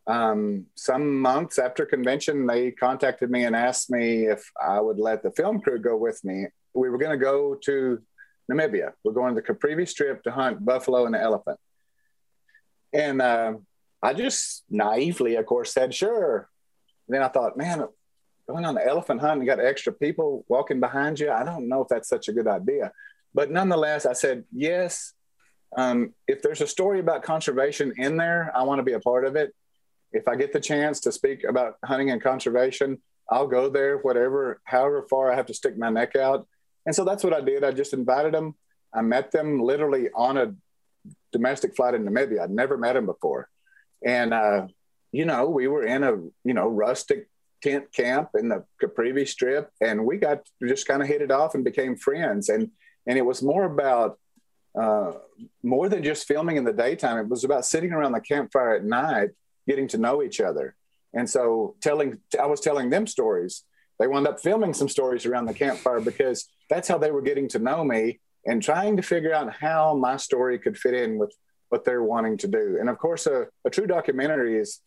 um, some months after convention, they contacted me and asked me if I would let the film crew go with me. We were going to go to Namibia. We're going to the Caprivi Strip to hunt buffalo and elephant. And uh, I just naively, of course, said sure. And then I thought, man, going on the elephant hunt and got extra people walking behind you. I don't know if that's such a good idea. But nonetheless, I said, yes, um, if there's a story about conservation in there, I want to be a part of it. If I get the chance to speak about hunting and conservation, I'll go there, whatever, however far I have to stick my neck out. And so that's what I did. I just invited them. I met them literally on a domestic flight in Namibia. I'd never met them before. And, uh, you know, we were in a, you know, rustic tent camp in the Caprivi Strip, and we got just kind of hit it off and became friends. And and it was more about uh, more than just filming in the daytime. It was about sitting around the campfire at night, getting to know each other. And so telling, I was telling them stories. They wound up filming some stories around the campfire because that's how they were getting to know me and trying to figure out how my story could fit in with what they're wanting to do. And of course, a, a true documentary is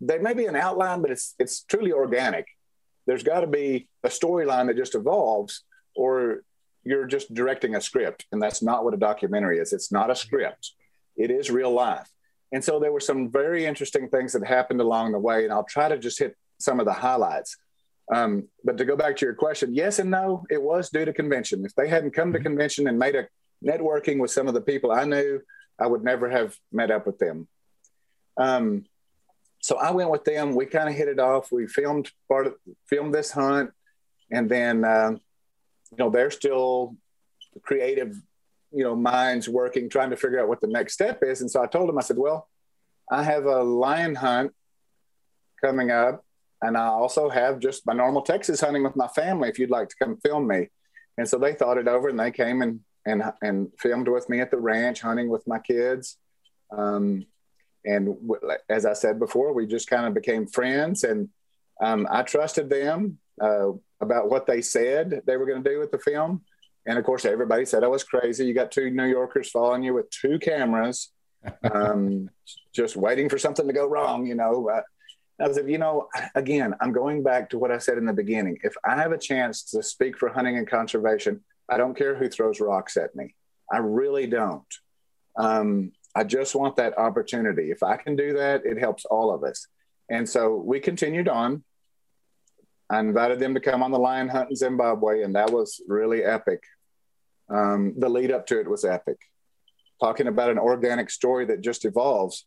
there may be an outline, but it's it's truly organic. There's got to be a storyline that just evolves, or you're just directing a script, and that's not what a documentary is. It's not a script. It is real life. And so there were some very interesting things that happened along the way, and I'll try to just hit some of the highlights. Um, but to go back to your question, yes and no, it was due to convention. If they hadn't come to convention and made a networking with some of the people I knew, I would never have met up with them. Um, so I went with them. We kind of hit it off. We filmed part of filmed this hunt, and then uh, you know they're still creative, you know, minds working, trying to figure out what the next step is. And so I told them, I said, well, I have a lion hunt coming up and I also have just my normal Texas hunting with my family. If you'd like to come film me, and so they thought it over and they came and and and filmed with me at the ranch hunting with my kids. Um, and w- as I said before, we just kind of became friends, and um, I trusted them uh, about what they said they were going to do with the film. And of course, everybody said I was crazy. You got two New Yorkers following you with two cameras, <laughs> um, just waiting for something to go wrong. You know, uh, I said, you know, again, I'm going back to what I said in the beginning. If I have a chance to speak for hunting and conservation, I don't care who throws rocks at me. I really don't. Um, I just want that opportunity. If I can do that, it helps all of us. And so we continued on. I invited them to come on the lion hunt in Zimbabwe, and that was really epic. Um, the lead up to it was epic. Talking about an organic story that just evolves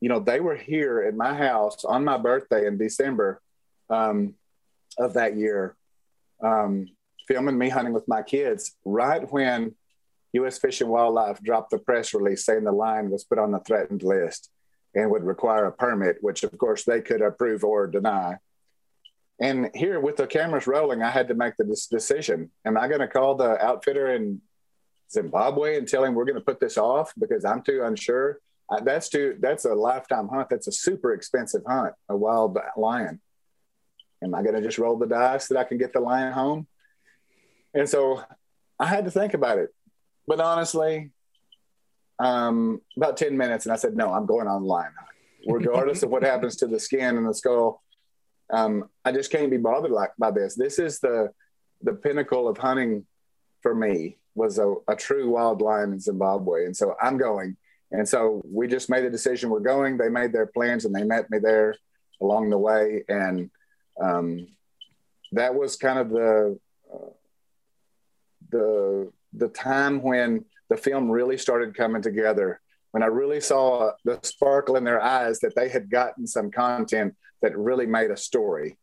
you know, they were here at my house on my birthday in December um, of that year, um, filming me hunting with my kids right when U.S. Fish and Wildlife dropped the press release saying the lion was put on the threatened list and would require a permit, which of course they could approve or deny. And here, with the cameras rolling, I had to make the decision: Am I going to call the outfitter in Zimbabwe and tell him we're going to put this off because I'm too unsure? that's too that's a lifetime hunt. That's a super expensive hunt a wild lion. Am i going to just roll the dice that i can get the lion home? And so i had to think about it. But honestly um, about 10 minutes and i said no i'm going on lion hunt. <laughs> Regardless of what happens to the skin and the skull um, i just can't be bothered like by this this is the the pinnacle of hunting for me was a, a true wild lion in zimbabwe and so i'm going and so we just made a decision we're going. They made their plans and they met me there along the way. And um, that was kind of the, uh, the, the time when the film really started coming together. When I really saw the sparkle in their eyes that they had gotten some content that really made a story.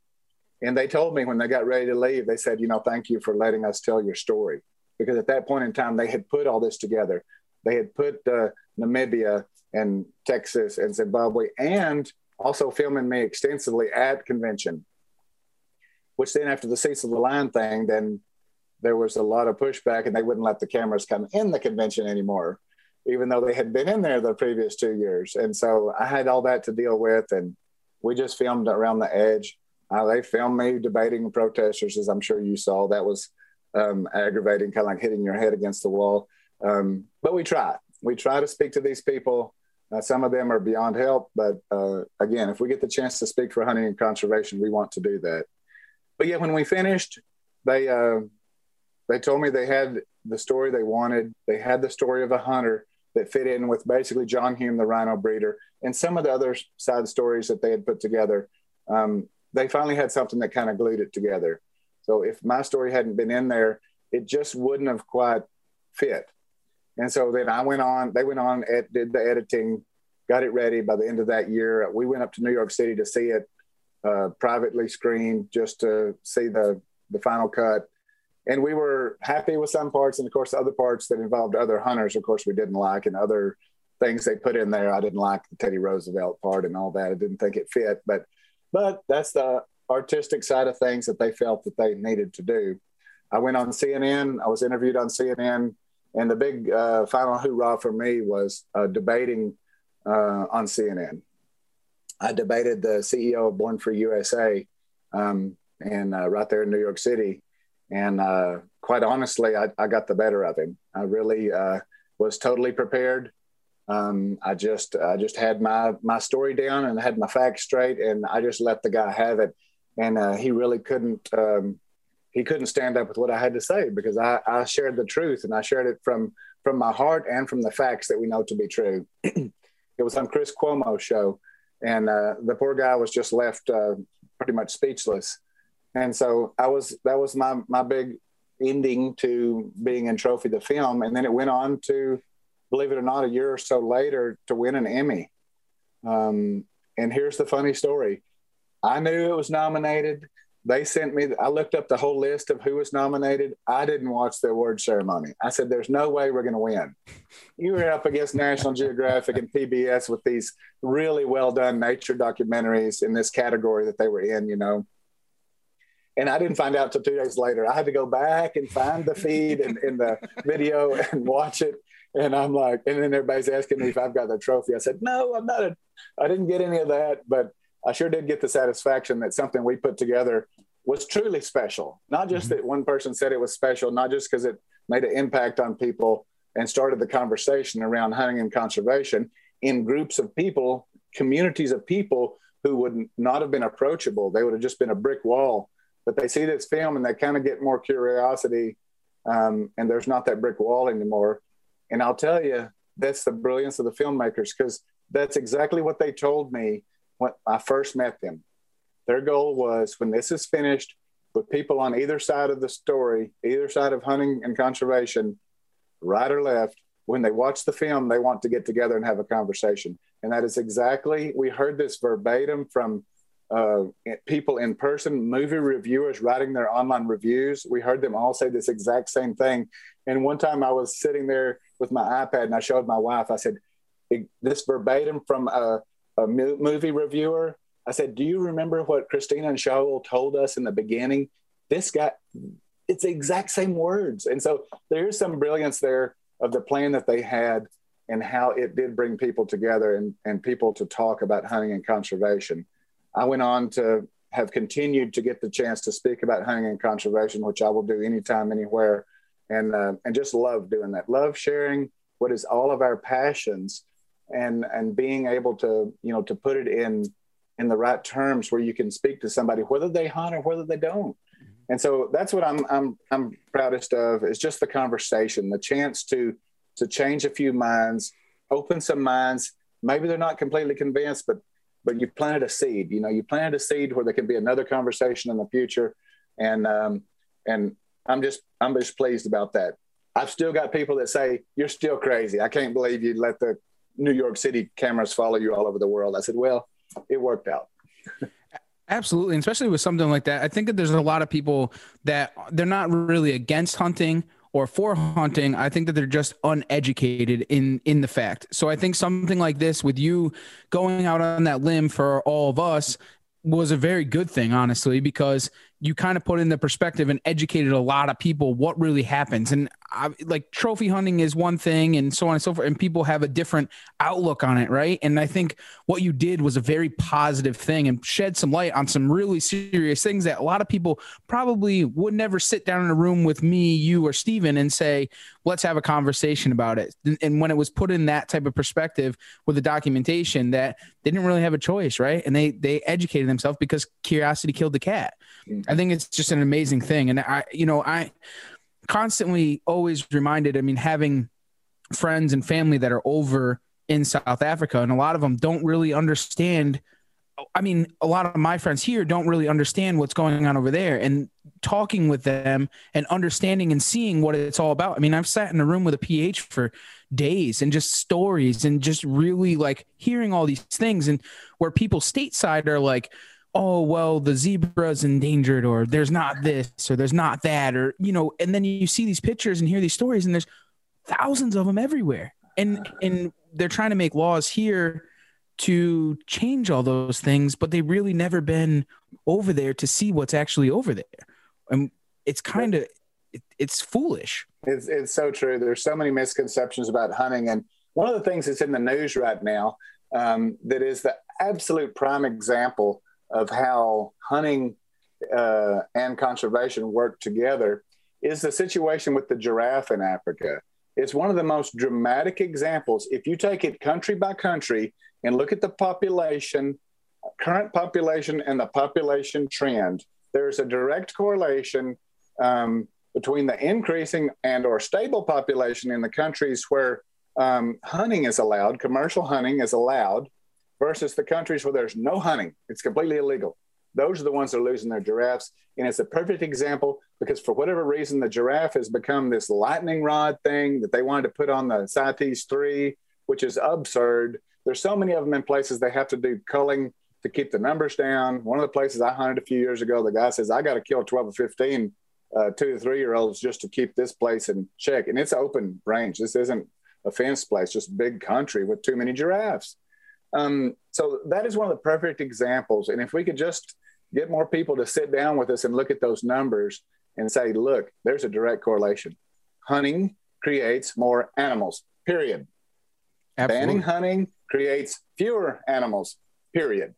And they told me when they got ready to leave, they said, you know, thank you for letting us tell your story. Because at that point in time, they had put all this together. They had put uh, Namibia and Texas and Zimbabwe, and also filming me extensively at convention. Which then, after the Cecil the Lion thing, then there was a lot of pushback, and they wouldn't let the cameras come in the convention anymore, even though they had been in there the previous two years. And so I had all that to deal with, and we just filmed around the edge. Uh, they filmed me debating protesters, as I'm sure you saw. That was um, aggravating, kind of like hitting your head against the wall. Um, but we try we try to speak to these people. Uh, some of them are beyond help, but uh, again, if we get the chance to speak for hunting and conservation, we want to do that. But yeah, when we finished, they uh, they told me they had the story they wanted. They had the story of a hunter that fit in with basically John Hume, the rhino breeder, and some of the other side stories that they had put together. Um, they finally had something that kind of glued it together. So if my story hadn't been in there, it just wouldn't have quite fit. And so then I went on, they went on, ed, did the editing, got it ready by the end of that year. We went up to New York City to see it uh, privately screened just to see the, the final cut. And we were happy with some parts. And of course, the other parts that involved other hunters, of course, we didn't like, and other things they put in there. I didn't like the Teddy Roosevelt part and all that. I didn't think it fit, but, but that's the artistic side of things that they felt that they needed to do. I went on CNN. I was interviewed on CNN and the big uh, final hoorah for me was uh, debating uh, on CNN. I debated the CEO of Born Free USA, um, and uh, right there in New York City, and uh, quite honestly, I, I, got the better of him. I really uh, was totally prepared. Um, I just I just had my my story down and had my facts straight, and I just let the guy have it. And uh, he really couldn't um, he couldn't stand up with what I had to say because I, I shared the truth and I shared it from from my heart and from the facts that we know to be true. <clears throat> it was on Chris Cuomo's show, and uh, the poor guy was just left uh, pretty much speechless. And so I was that was my my big ending to being in Trophy the film, and then it went on to, believe it or not, a year or so later to win an Emmy. Um, and here's the funny story: I knew it was nominated. They sent me. I looked up the whole list of who was nominated. I didn't watch the award ceremony. I said, "There's no way we're going to win." You were up against National Geographic and PBS with these really well done nature documentaries in this category that they were in. You know, and I didn't find out till two days later. I had to go back and find the feed and, in the video and watch it. And I'm like, and then everybody's asking me if I've got the trophy. I said, no, I'm not. A, I didn't get any of that, but I sure did get the satisfaction that something we put together was truly special. Not just mm-hmm. that one person said it was special, not just because it made an impact on people and started the conversation around hunting and conservation in groups of people, communities of people who would not have been approachable. They would have just been a brick wall but they see this film and they kind of get more curiosity um, and there's not that brick wall anymore and i'll tell you that's the brilliance of the filmmakers because that's exactly what they told me when i first met them their goal was when this is finished with people on either side of the story either side of hunting and conservation right or left when they watch the film they want to get together and have a conversation and that is exactly we heard this verbatim from uh, people in person, movie reviewers writing their online reviews. We heard them all say this exact same thing. And one time I was sitting there with my iPad and I showed my wife, I said, this verbatim from a, a movie reviewer. I said, Do you remember what Christina and Shaul told us in the beginning? This guy, it's the exact same words. And so there is some brilliance there of the plan that they had and how it did bring people together and, and people to talk about hunting and conservation. I went on to have continued to get the chance to speak about hunting and conservation, which I will do anytime, anywhere, and uh, and just love doing that. Love sharing what is all of our passions, and and being able to you know to put it in in the right terms where you can speak to somebody whether they hunt or whether they don't. And so that's what I'm I'm I'm proudest of is just the conversation, the chance to to change a few minds, open some minds. Maybe they're not completely convinced, but but you planted a seed. You know, you planted a seed where there can be another conversation in the future, and um, and I'm just I'm just pleased about that. I've still got people that say you're still crazy. I can't believe you let the New York City cameras follow you all over the world. I said, well, it worked out. Absolutely, and especially with something like that. I think that there's a lot of people that they're not really against hunting or for hunting, I think that they're just uneducated in in the fact. So I think something like this with you going out on that limb for all of us was a very good thing, honestly, because you kind of put in the perspective and educated a lot of people what really happens. And I, like trophy hunting is one thing, and so on and so forth, and people have a different outlook on it, right? And I think what you did was a very positive thing and shed some light on some really serious things that a lot of people probably would never sit down in a room with me, you, or Steven and say, let's have a conversation about it. And when it was put in that type of perspective with the documentation, that they didn't really have a choice, right? And they they educated themselves because curiosity killed the cat. I think it's just an amazing thing. And I, you know, I constantly always reminded, I mean, having friends and family that are over in South Africa, and a lot of them don't really understand. I mean, a lot of my friends here don't really understand what's going on over there. And talking with them and understanding and seeing what it's all about. I mean, I've sat in a room with a PH for days and just stories and just really like hearing all these things and where people stateside are like, oh well the zebra's endangered or there's not this or there's not that or you know and then you see these pictures and hear these stories and there's thousands of them everywhere. And and they're trying to make laws here to change all those things but they've really never been over there to see what's actually over there. And it's kind of it, it's foolish. It's, it's so true. There's so many misconceptions about hunting. And one of the things that's in the news right now um, that is the absolute prime example of how hunting uh, and conservation work together is the situation with the giraffe in Africa. It's one of the most dramatic examples. If you take it country by country and look at the population, current population, and the population trend, there's a direct correlation um, between the increasing and or stable population in the countries where um, hunting is allowed, commercial hunting is allowed, versus the countries where there's no hunting. It's completely illegal. Those are the ones that are losing their giraffes. And it's a perfect example because for whatever reason, the giraffe has become this lightning rod thing that they wanted to put on the CITES 3, which is absurd. There's so many of them in places they have to do culling to keep the numbers down. One of the places I hunted a few years ago, the guy says, I got to kill 12 or 15 uh, two to three year olds just to keep this place in check. And it's open range. This isn't a fenced place, just big country with too many giraffes. Um, so that is one of the perfect examples. And if we could just get more people to sit down with us and look at those numbers and say, look, there's a direct correlation. Hunting creates more animals, period. Absolutely. Banning hunting creates fewer animals, period.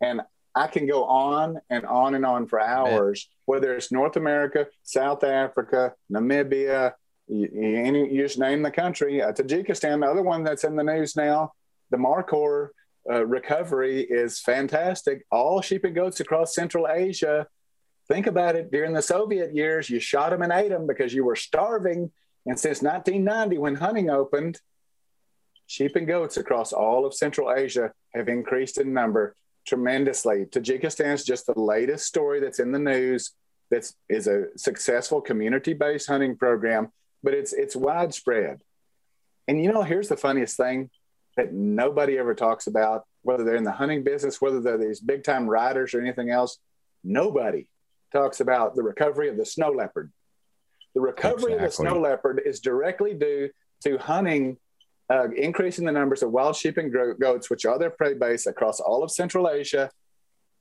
And I can go on and on and on for hours, Man. whether it's North America, South Africa, Namibia, you, you, you just name the country. Uh, Tajikistan, the other one that's in the news now, the Markhor uh, recovery is fantastic. All sheep and goats across Central Asia. Think about it. During the Soviet years, you shot them and ate them because you were starving. And since 1990, when hunting opened, sheep and goats across all of Central Asia have increased in number tremendously. Tajikistan is just the latest story that's in the news. That is a successful community-based hunting program, but it's it's widespread. And you know, here's the funniest thing: that nobody ever talks about, whether they're in the hunting business, whether they're these big time riders or anything else. Nobody talks about the recovery of the snow leopard. The recovery exactly. of the snow leopard is directly due to hunting, uh, increasing the numbers of wild sheep and goats, which are their prey base across all of Central Asia.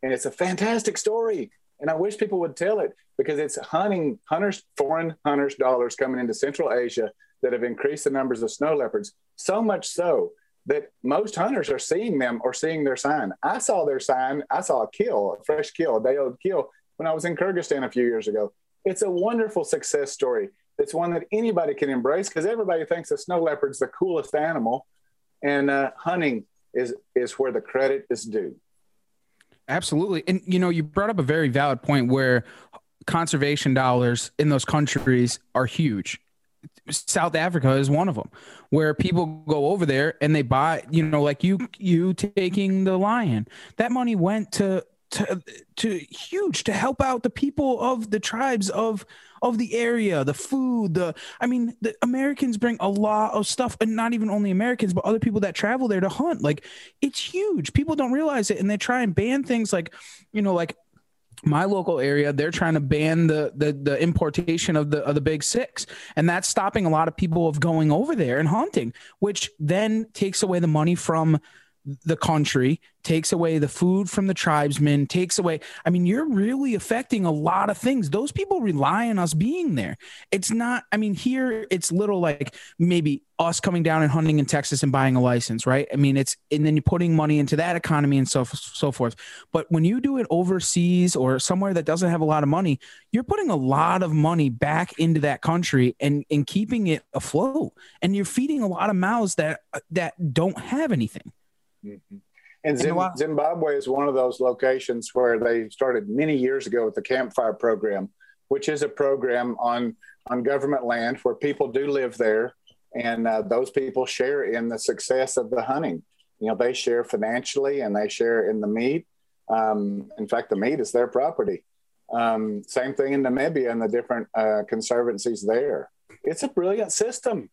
And it's a fantastic story. And I wish people would tell it because it's hunting, hunters, foreign hunters' dollars coming into Central Asia that have increased the numbers of snow leopards. So much so that most hunters are seeing them or seeing their sign. I saw their sign. I saw a kill, a fresh kill, a day old kill when I was in Kyrgyzstan a few years ago. It's a wonderful success story. It's one that anybody can embrace because everybody thinks a snow leopard's the coolest animal, and uh, hunting is is where the credit is due. Absolutely, and you know you brought up a very valid point where conservation dollars in those countries are huge South Africa is one of them where people go over there and they buy, you know, like you you taking the lion. That money went to to to huge to help out the people of the tribes of of the area, the food, the I mean, the Americans bring a lot of stuff and not even only Americans, but other people that travel there to hunt. Like it's huge. People don't realize it and they try and ban things like, you know, like my local area they're trying to ban the, the the importation of the of the big six. And that's stopping a lot of people of going over there and hunting which then takes away the money from the country, takes away the food from the tribesmen, takes away. I mean, you're really affecting a lot of things. Those people rely on us being there. It's not, I mean, here it's little like maybe us coming down and hunting in Texas and buying a license, right? I mean, it's, and then you're putting money into that economy and so, so forth. But when you do it overseas or somewhere that doesn't have a lot of money, you're putting a lot of money back into that country and, and keeping it afloat. And you're feeding a lot of mouths that, that don't have anything. Mm-hmm. And Zim- Zimbabwe is one of those locations where they started many years ago with the Campfire Program, which is a program on on government land where people do live there, and uh, those people share in the success of the hunting. You know, they share financially and they share in the meat. Um, in fact, the meat is their property. Um, same thing in Namibia and the different uh, conservancies there. It's a brilliant system,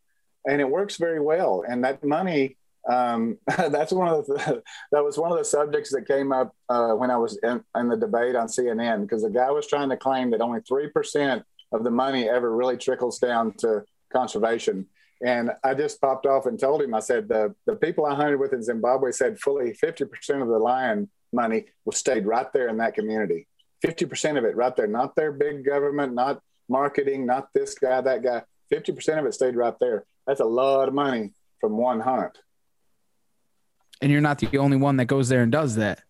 and it works very well. And that money um, <laughs> that's one of the <laughs> that was one of the subjects that came up uh, when I was in, in, the debate on CNN because the guy was trying to claim that only three percent of the money ever really trickles down to conservation. And I just popped off and told him, I said, the, the people I hunted with in Zimbabwe said fully 50% of the lion money was stayed right there in that community. 50% of it right there, not their big government, not marketing, not this guy, that guy. 50% of it stayed right there. That's a lot of money from one hunt. And you're not the only one that goes there and does that.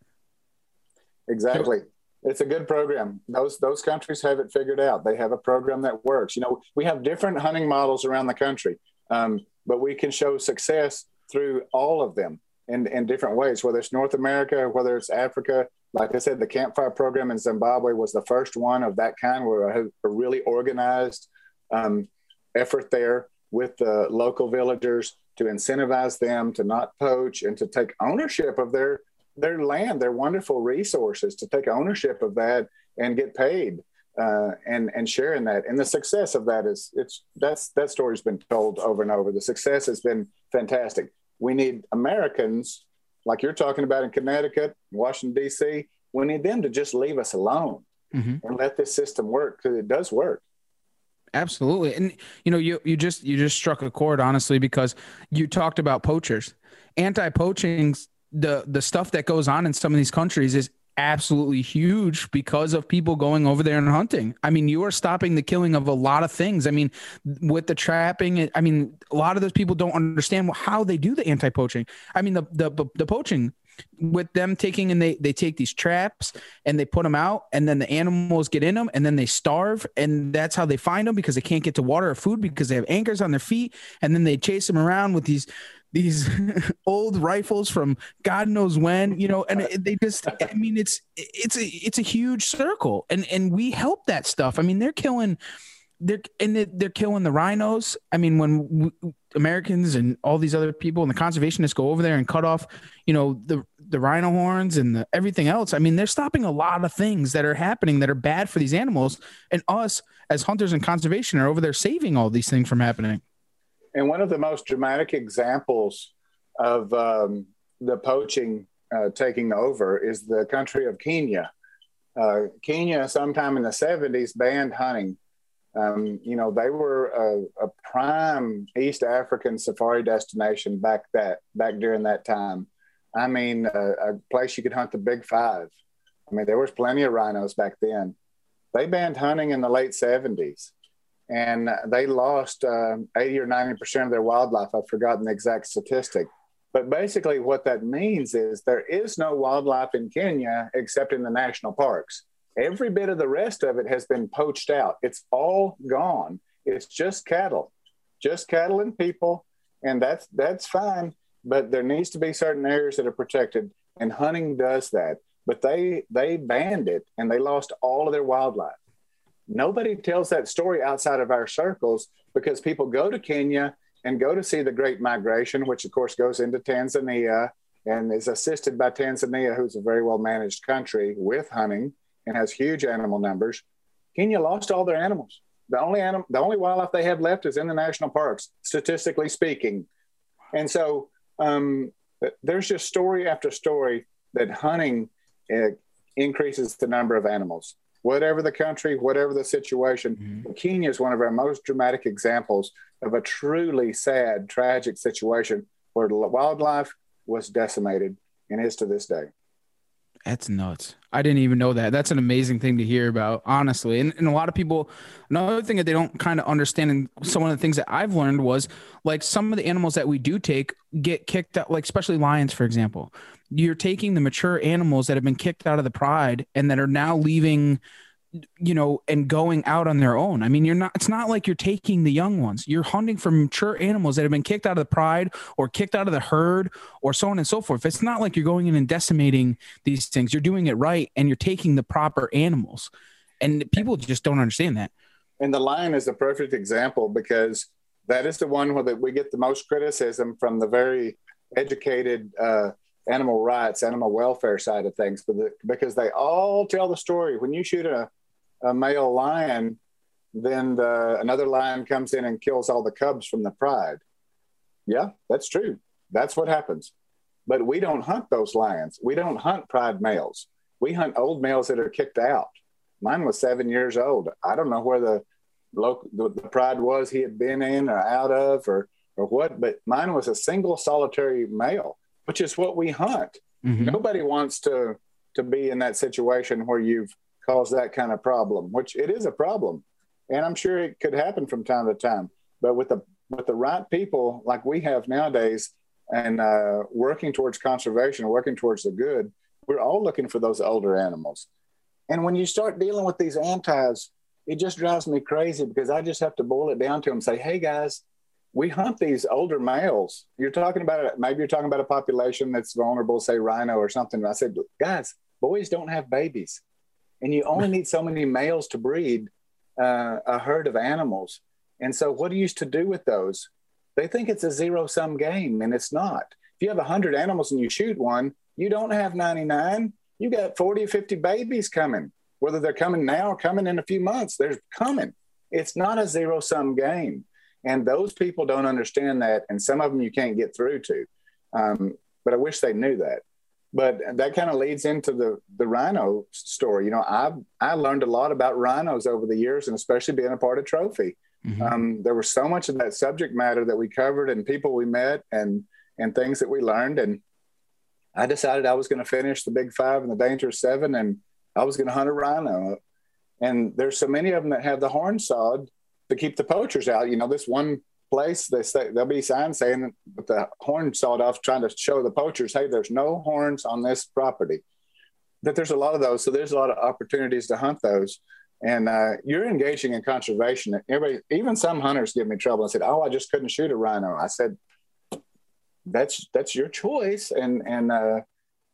Exactly. It's a good program. Those those countries have it figured out. They have a program that works. You know, we have different hunting models around the country, um, but we can show success through all of them in, in different ways. Whether it's North America, whether it's Africa. Like I said, the campfire program in Zimbabwe was the first one of that kind, where a, a really organized um, effort there with the local villagers to incentivize them to not poach and to take ownership of their their land, their wonderful resources, to take ownership of that and get paid uh, and and sharing that. And the success of that is it's that's that story's been told over and over. The success has been fantastic. We need Americans like you're talking about in Connecticut, Washington D.C. We need them to just leave us alone mm-hmm. and let this system work because it does work. Absolutely. And you know, you you just you just struck a chord honestly because you talked about poachers. Anti-poaching the the stuff that goes on in some of these countries is absolutely huge because of people going over there and hunting. I mean, you are stopping the killing of a lot of things. I mean, with the trapping, I mean, a lot of those people don't understand how they do the anti-poaching. I mean, the the the poaching with them taking and they they take these traps and they put them out and then the animals get in them and then they starve and that's how they find them because they can't get to water or food because they have anchors on their feet and then they chase them around with these these <laughs> old rifles from God knows when, you know, and they just, I mean, it's, it's a, it's a huge circle and, and we help that stuff. I mean, they're killing, they're, and they're killing the rhinos. I mean, when Americans and all these other people and the conservationists go over there and cut off, you know, the, the rhino horns and the, everything else. I mean, they're stopping a lot of things that are happening that are bad for these animals. And us as hunters and conservation are over there saving all these things from happening. And one of the most dramatic examples of um, the poaching uh, taking over is the country of Kenya. Uh, Kenya, sometime in the 70s, banned hunting. Um, you know, they were a, a, prime East African safari destination back that back during that time. I mean, a, a place you could hunt the big five. I mean, there was plenty of rhinos back then. They banned hunting in the late 70s and they lost uh, 80 or 90% of their wildlife. I've forgotten the exact statistic. But basically, what that means is there is no wildlife in Kenya except in the national parks. Every bit of the rest of it has been poached out. It's all gone. It's just cattle, just cattle and people, and that's that's fine. But there needs to be certain areas that are protected, and hunting does that. But they they banned it, and they lost all of their wildlife. Nobody tells that story outside of our circles because people go to Kenya and go to see the Great Migration, which of course goes into Tanzania and is assisted by Tanzania, who's a very well managed country with hunting and has huge animal numbers. Kenya lost all their animals. The only animal, the only wildlife they have left is in the national parks, statistically speaking. And so um, there's just story after story that hunting uh, increases the number of animals whatever the country, whatever the situation. Mm-hmm. Kenya is one of our most dramatic examples of a truly sad, tragic situation where wildlife was decimated and is to this day. That's nuts. I didn't even know that. That's an amazing thing to hear about, honestly. And, and a lot of people, another thing that they don't kind of understand, and some of the things that I've learned was like some of the animals that we do take get kicked out, like especially lions, for example you're taking the mature animals that have been kicked out of the pride and that are now leaving you know and going out on their own. I mean you're not it's not like you're taking the young ones. You're hunting for mature animals that have been kicked out of the pride or kicked out of the herd or so on and so forth. It's not like you're going in and decimating these things. You're doing it right and you're taking the proper animals. And people just don't understand that. And the lion is a perfect example because that is the one where we get the most criticism from the very educated uh, animal rights, animal welfare side of things, but the, because they all tell the story. When you shoot a, a male lion, then the, another lion comes in and kills all the cubs from the pride. Yeah, that's true. That's what happens. But we don't hunt those lions. We don't hunt pride males. We hunt old males that are kicked out. Mine was seven years old. I don't know where the local the, the pride was he had been in or out of or or what, but mine was a single solitary male which is what we hunt. Mm-hmm. Nobody wants to to be in that situation where you've caused that kind of problem, which it is a problem, and I'm sure it could happen from time to time. But with the with the right people like we have nowadays, and uh, working towards conservation, working towards the good, we're all looking for those older animals. And when you start dealing with these antis, it just drives me crazy because I just have to boil it down to them and say, hey guys, we hunt these older males. You're talking about maybe you're talking about a population that's vulnerable, say rhino or something. I said, guys, boys don't have babies. And you only need so many males to breed uh, a herd of animals. And so, what do you used to do with those? They think it's a zero sum game, and it's not. If you have 100 animals and you shoot one, you don't have 99. You got 40 or 50 babies coming. Whether they're coming now or coming in a few months, they're coming. It's not a zero sum game. And those people don't understand that. And some of them you can't get through to. Um, but I wish they knew that. But that kind of leads into the the rhino story. You know, I I learned a lot about rhinos over the years, and especially being a part of Trophy. Mm-hmm. Um, there was so much of that subject matter that we covered, and people we met, and and things that we learned. And I decided I was going to finish the Big Five and the Dangerous Seven, and I was going to hunt a rhino. And there's so many of them that have the horn sawed to keep the poachers out. You know, this one place they say there'll be signs saying with the horn sawed off, trying to show the poachers, hey, there's no horns on this property. That there's a lot of those, so there's a lot of opportunities to hunt those. And uh, you're engaging in conservation. Everybody, even some hunters give me trouble and said, "Oh, I just couldn't shoot a rhino." I said, "That's that's your choice." And and uh,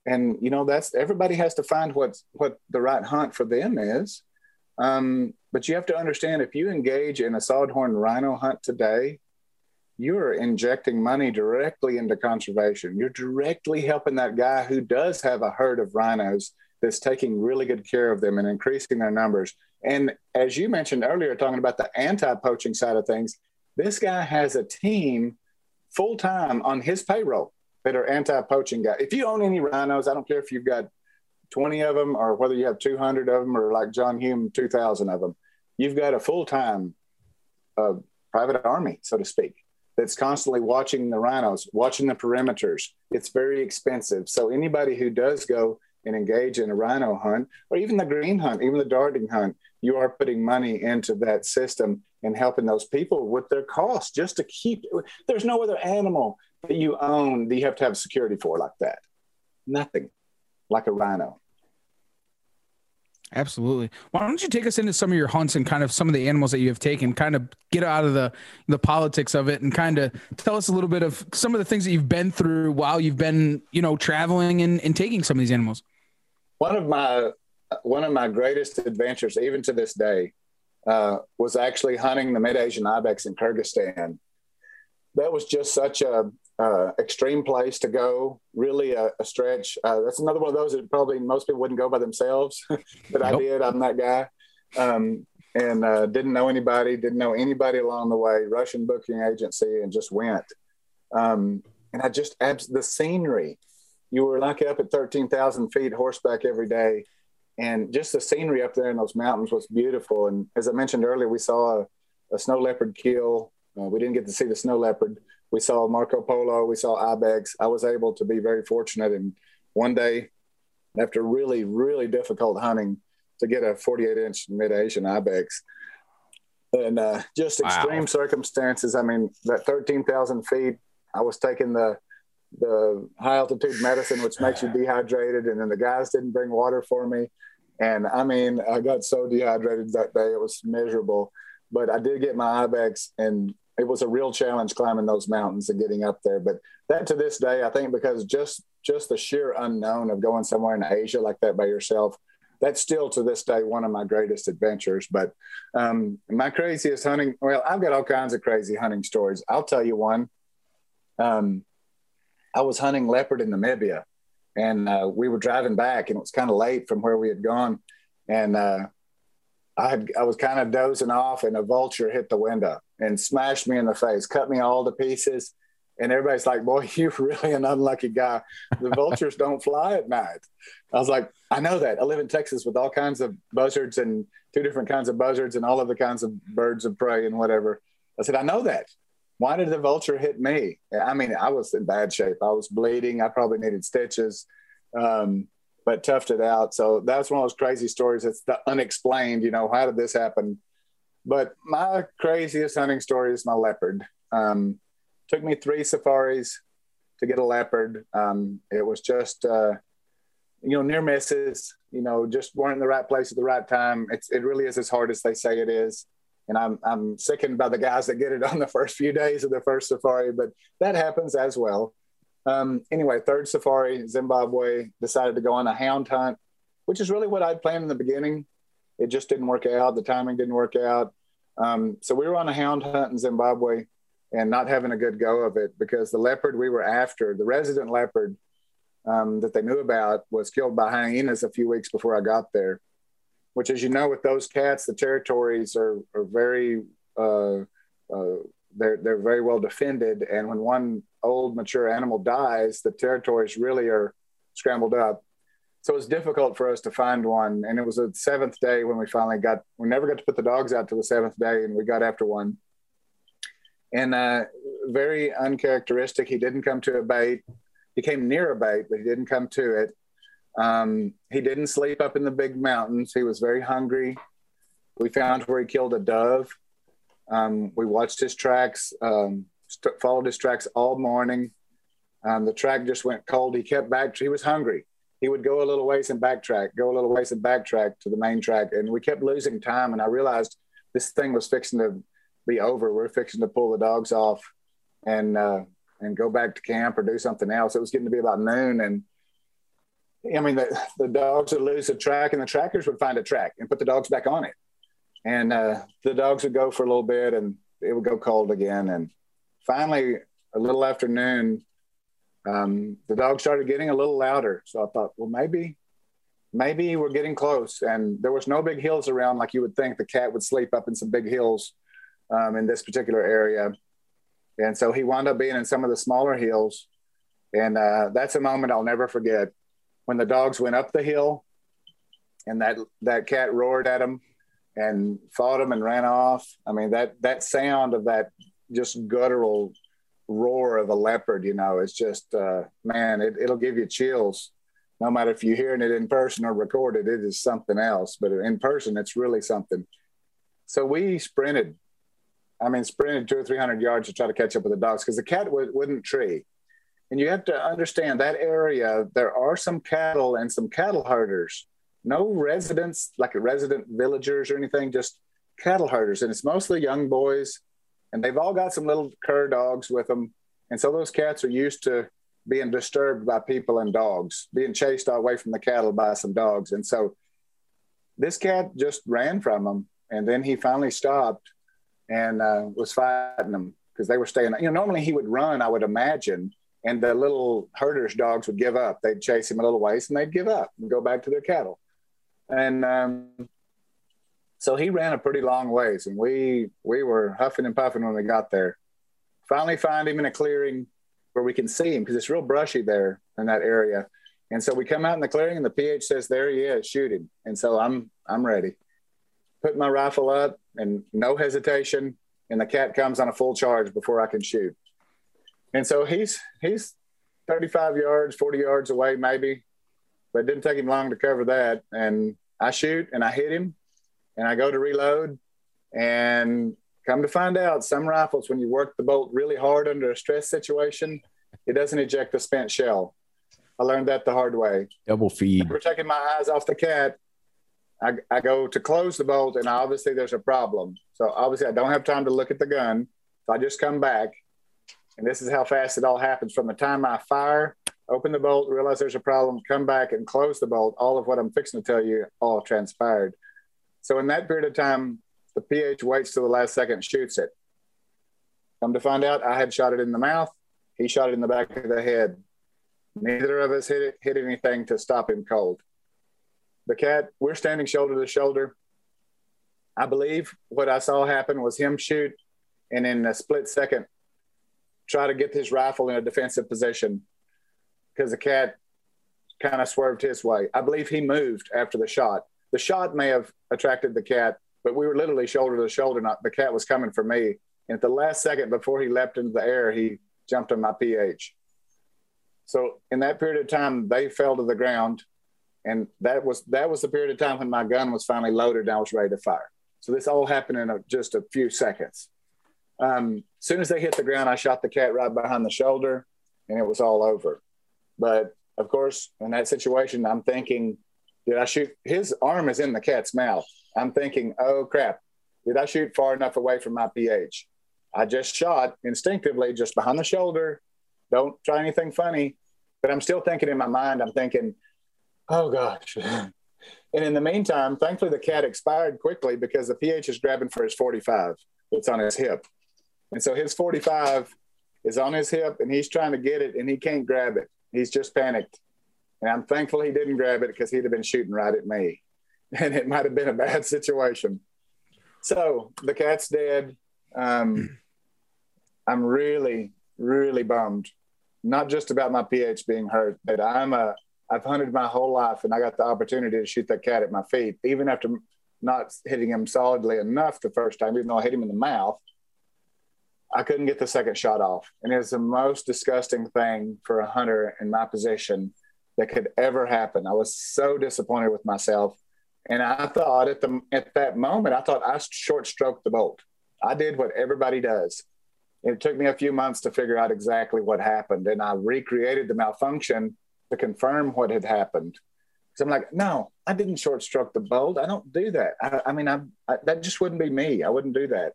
and you know that's everybody has to find what what the right hunt for them is. Um, but you have to understand if you engage in a sawed-horn rhino hunt today, you're injecting money directly into conservation. You're directly helping that guy who does have a herd of rhinos that's taking really good care of them and increasing their numbers. And as you mentioned earlier, talking about the anti poaching side of things, this guy has a team full time on his payroll that are anti poaching guys. If you own any rhinos, I don't care if you've got 20 of them or whether you have 200 of them or like John Hume, 2,000 of them, you've got a full time uh, private army, so to speak, that's constantly watching the rhinos, watching the perimeters. It's very expensive. So anybody who does go and engage in a rhino hunt or even the green hunt, even the darting hunt, you are putting money into that system and helping those people with their costs just to keep. There's no other animal that you own that you have to have security for like that. Nothing like a rhino. Absolutely. Why don't you take us into some of your hunts and kind of some of the animals that you have taken, kind of get out of the the politics of it and kind of tell us a little bit of some of the things that you've been through while you've been, you know, traveling and, and taking some of these animals. One of my one of my greatest adventures, even to this day, uh, was actually hunting the mid Asian ibex in Kyrgyzstan. That was just such a uh, extreme place to go. Really a, a stretch. Uh, that's another one of those that probably most people wouldn't go by themselves, <laughs> but nope. I did. I'm that guy. Um, and uh, didn't know anybody, didn't know anybody along the way. Russian booking agency, and just went. Um, and I just abs- the scenery. You were like up at thirteen thousand feet horseback every day, and just the scenery up there in those mountains was beautiful. And as I mentioned earlier, we saw a, a snow leopard kill. Uh, we didn't get to see the snow leopard, we saw Marco Polo, we saw Ibex. I was able to be very fortunate. And one day, after really, really difficult hunting, to get a 48 inch mid Asian Ibex. And uh, just extreme wow. circumstances. I mean, that 13,000 feet, I was taking the the high altitude medicine, which makes you dehydrated, and then the guys didn't bring water for me. And I mean, I got so dehydrated that day, it was miserable. But I did get my Ibex, and it was a real challenge climbing those mountains and getting up there. But that to this day, I think because just just the sheer unknown of going somewhere in Asia like that by yourself, that's still to this day one of my greatest adventures. But um, my craziest hunting, well, I've got all kinds of crazy hunting stories. I'll tell you one. Um, I was hunting leopard in Namibia, and uh, we were driving back, and it was kind of late from where we had gone, and uh, I had, I was kind of dozing off, and a vulture hit the window and smashed me in the face, cut me all to pieces. And everybody's like, "Boy, <laughs> you're really an unlucky guy. The vultures <laughs> don't fly at night." I was like, "I know that. I live in Texas with all kinds of buzzards and two different kinds of buzzards and all of the kinds of birds of prey and whatever." I said, "I know that. Why did the vulture hit me? I mean, I was in bad shape. I was bleeding. I probably needed stitches." Um, but toughed it out. So that's one of those crazy stories. It's the unexplained, you know, how did this happen? But my craziest hunting story is my leopard. Um, took me three safaris, to get a leopard. Um, it was just, uh, you know, near misses, you know, just weren't in the right place at the right time. It's, it really is as hard as they say it is. And I'm, I'm sickened by the guys that get it on the <laughs> first few days of the first safari, but that happens as well. Um, anyway, third safari, Zimbabwe decided to go on a hound hunt, which is really what I'd planned in the beginning. It just didn't work out. The timing didn't work out. Um, so we were on a hound hunt in Zimbabwe and not having a good go of it because the leopard we were after, the resident leopard um, that they knew about, was killed by hyenas a few weeks before I got there. Which, as you know, with those cats, the territories are are very uh, uh, they're they're very well defended, and when one old mature animal dies, the territories really are scrambled up. So it was difficult for us to find one, and it was the seventh day when we finally got. We never got to put the dogs out till the seventh day, and we got after one and uh, very uncharacteristic. He didn't come to a bait. He came near a bait, but he didn't come to it. Um, he didn't sleep up in the big mountains. He was very hungry. We found where he killed a dove. Um, we watched his tracks, um, st- followed his tracks all morning. Um, the track just went cold. He kept back. He was hungry. He would go a little ways and backtrack, go a little ways and backtrack to the main track. And we kept losing time. And I realized this thing was fixing to be over. We're fixing to pull the dogs off and uh, and go back to camp or do something else. It was getting to be about noon, and I mean the the dogs would lose the track, and the trackers would find a track and put the dogs back on it, and uh, the dogs would go for a little bit, and it would go cold again, and finally a little after noon. Um, the dog started getting a little louder. So I thought, well, maybe, maybe we're getting close. And there was no big hills around like you would think the cat would sleep up in some big hills um, in this particular area. And so he wound up being in some of the smaller hills. And uh, that's a moment I'll never forget when the dogs went up the hill and that, that cat roared at him and fought him and ran off. I mean, that, that sound of that just guttural roar of a leopard, you know, is just, uh, man, it, it'll give you chills. No matter if you're hearing it in person or recorded, it is something else. But in person, it's really something. So we sprinted I mean, sprinted two or 300 yards to try to catch up with the dogs because the cat w- wouldn't tree. And you have to understand that area, there are some cattle and some cattle herders, no residents, like resident villagers or anything, just cattle herders. And it's mostly young boys, and they've all got some little cur dogs with them. And so those cats are used to being disturbed by people and dogs, being chased away from the cattle by some dogs. And so this cat just ran from them. And then he finally stopped and uh, was fighting them because they were staying. You know, normally he would run, I would imagine, and the little herders' dogs would give up. They'd chase him a little ways, and they'd give up and go back to their cattle. And um, so he ran a pretty long ways, and we we were huffing and puffing when we got there. Finally, find him in a clearing where we can see him because it's real brushy there in that area. And so we come out in the clearing, and the PH says, "There he is, shoot him." And so I'm I'm ready. Put my rifle up, and no hesitation. And the cat comes on a full charge before I can shoot. And so he's he's 35 yards, 40 yards away, maybe, but it didn't take him long to cover that. And I shoot and I hit him and I go to reload. And come to find out, some rifles, when you work the bolt really hard under a stress situation, it doesn't eject the spent shell. I learned that the hard way. Double feed. We're taking my eyes off the cat I, I go to close the bolt and obviously there's a problem. So obviously I don't have time to look at the gun. So I just come back and this is how fast it all happens. From the time I fire, open the bolt, realize there's a problem, come back and close the bolt. All of what I'm fixing to tell you all transpired. So in that period of time, the PH waits till the last second, shoots it. Come to find out, I had shot it in the mouth. He shot it in the back of the head. Neither of us hit it, hit anything to stop him cold the cat, we're standing shoulder to shoulder. I believe what I saw happen was him shoot and in a split second try to get his rifle in a defensive position because the cat kind of swerved his way. I believe he moved after the shot. The shot may have attracted the cat, but we were literally shoulder to shoulder. Not the cat was coming for me. And at the last second before he leapt into the air, he jumped on my PH. So in that period of time, they fell to the ground and that was that was the period of time when my gun was finally loaded and I was ready to fire. So this all happened in a, just a few seconds. Um, as soon as they hit the ground, I shot the cat right behind the shoulder. and it was all over. But of course, in that situation, I'm thinking, did I shoot? His arm is in the cat's mouth. I'm thinking, oh crap, did I shoot far enough away from my PH? I just shot instinctively, just behind the shoulder. Don't try anything funny. But I'm still thinking in my mind, I'm thinking, oh gosh. <laughs> and in the meantime, thankfully, the cat expired quickly because the PH is grabbing for his 45 that's on his hip. And so his 45 is on his hip and he's trying to get it and he can't grab it. He's just panicked. And I'm thankful he didn't grab it because he'd have been shooting right at me. <laughs> And it might have been a bad <laughs> situation. So the cat's dead. Um, <clears throat> I'm really, really bummed. Not just about my PH being hurt, but I'm a I've hunted my whole life and I got the opportunity to shoot that cat at my feet, even after not hitting him solidly enough the first time, even though I hit him in the mouth. I couldn't get the second shot off. And it's the most disgusting thing for a hunter in my position that could ever happen. I was so disappointed with myself. And I thought at the at that moment, I thought I short stroked the bolt. I did what everybody does. It took me a few months to figure out exactly what happened, and I recreated the malfunction to confirm what had happened. So I'm like, no, I didn't short stroke the bolt. I don't do that. I, I mean, I, I, that just wouldn't be me. I wouldn't do that.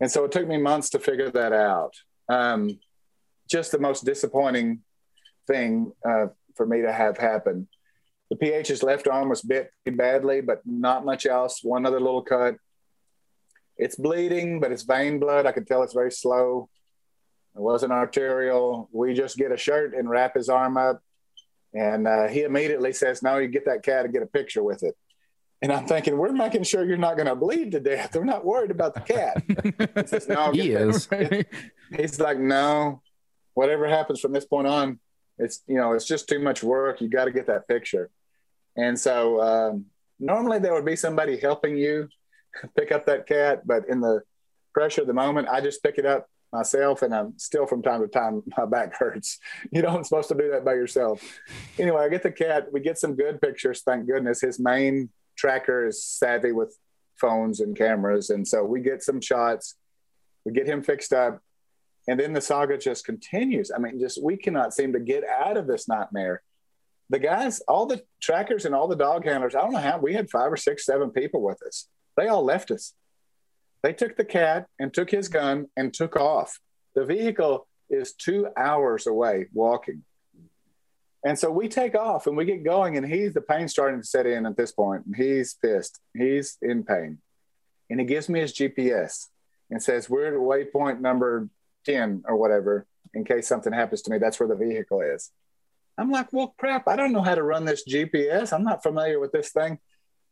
And so it took me months to figure that out. Um, just the most disappointing thing uh, for me to have happen. The PH's left arm was bit badly, but not much else. One other little cut. It's bleeding, but it's vein blood. I could tell it's very slow. It wasn't arterial. We just get a shirt and wrap his arm up. And uh, he immediately says, No, you get that cat and get a picture with it. And I'm thinking, we're making sure you're not going to bleed to death. We're not worried about the cat. <laughs> he says, no, he is. He's like, no, whatever happens from this point on, it's, you know, it's just too much work. You got to get that picture. And so um, normally there would be somebody helping you <laughs> pick up that cat, but in the pressure of the moment, I just pick it up myself and I'm still from time to time my back hurts. <laughs> You don't supposed to do that by yourself. Anyway, I get the cat, we get some good pictures, thank goodness. His main tracker is savvy with phones and cameras. And so we get some shots, we get him fixed up, and then the saga just continues. I mean, just we cannot seem to get out of this nightmare. The guys, all the trackers and all the dog handlers, I don't know how we had five or six, seven people with us. They all left us. They took the cat and took his gun and took off. The vehicle is two hours away walking. And so we take off and we get going, and he's the pain starting to set in at this point. He's pissed. He's in pain. And he gives me his GPS and says, We're at waypoint number 10 or whatever, in case something happens to me. That's where the vehicle is. I'm like, Well, crap, I don't know how to run this GPS. I'm not familiar with this thing.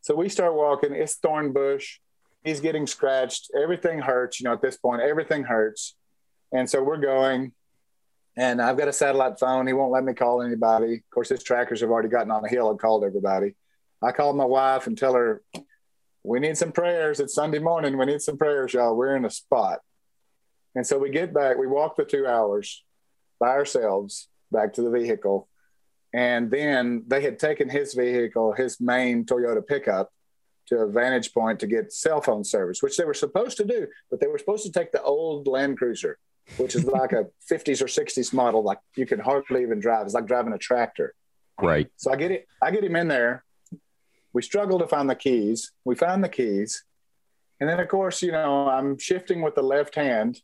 So we start walking. It's thorn bush. He's getting scratched. Everything hurts. You know, at this point, everything hurts. And so we're going and I've got a satellite phone. He won't let me call anybody. Of course, his trackers have already gotten on a hill and called everybody. I called my wife and tell her, we need some prayers. It's Sunday morning. We need some prayers, y'all. We're in a spot. And so we get back, we walk the two hours by ourselves back to the vehicle. And then they had taken his vehicle, his main Toyota pickup, to a vantage point to get cell phone service, which they were supposed to do, but they were supposed to take the old Land Cruiser which is like a <laughs> 50s or 60s model, like you can hardly even drive. It's like driving a tractor. Right. So I get it, I get him in there. We struggle to find the keys. We find the keys. And then of course, you know, I'm shifting with the left hand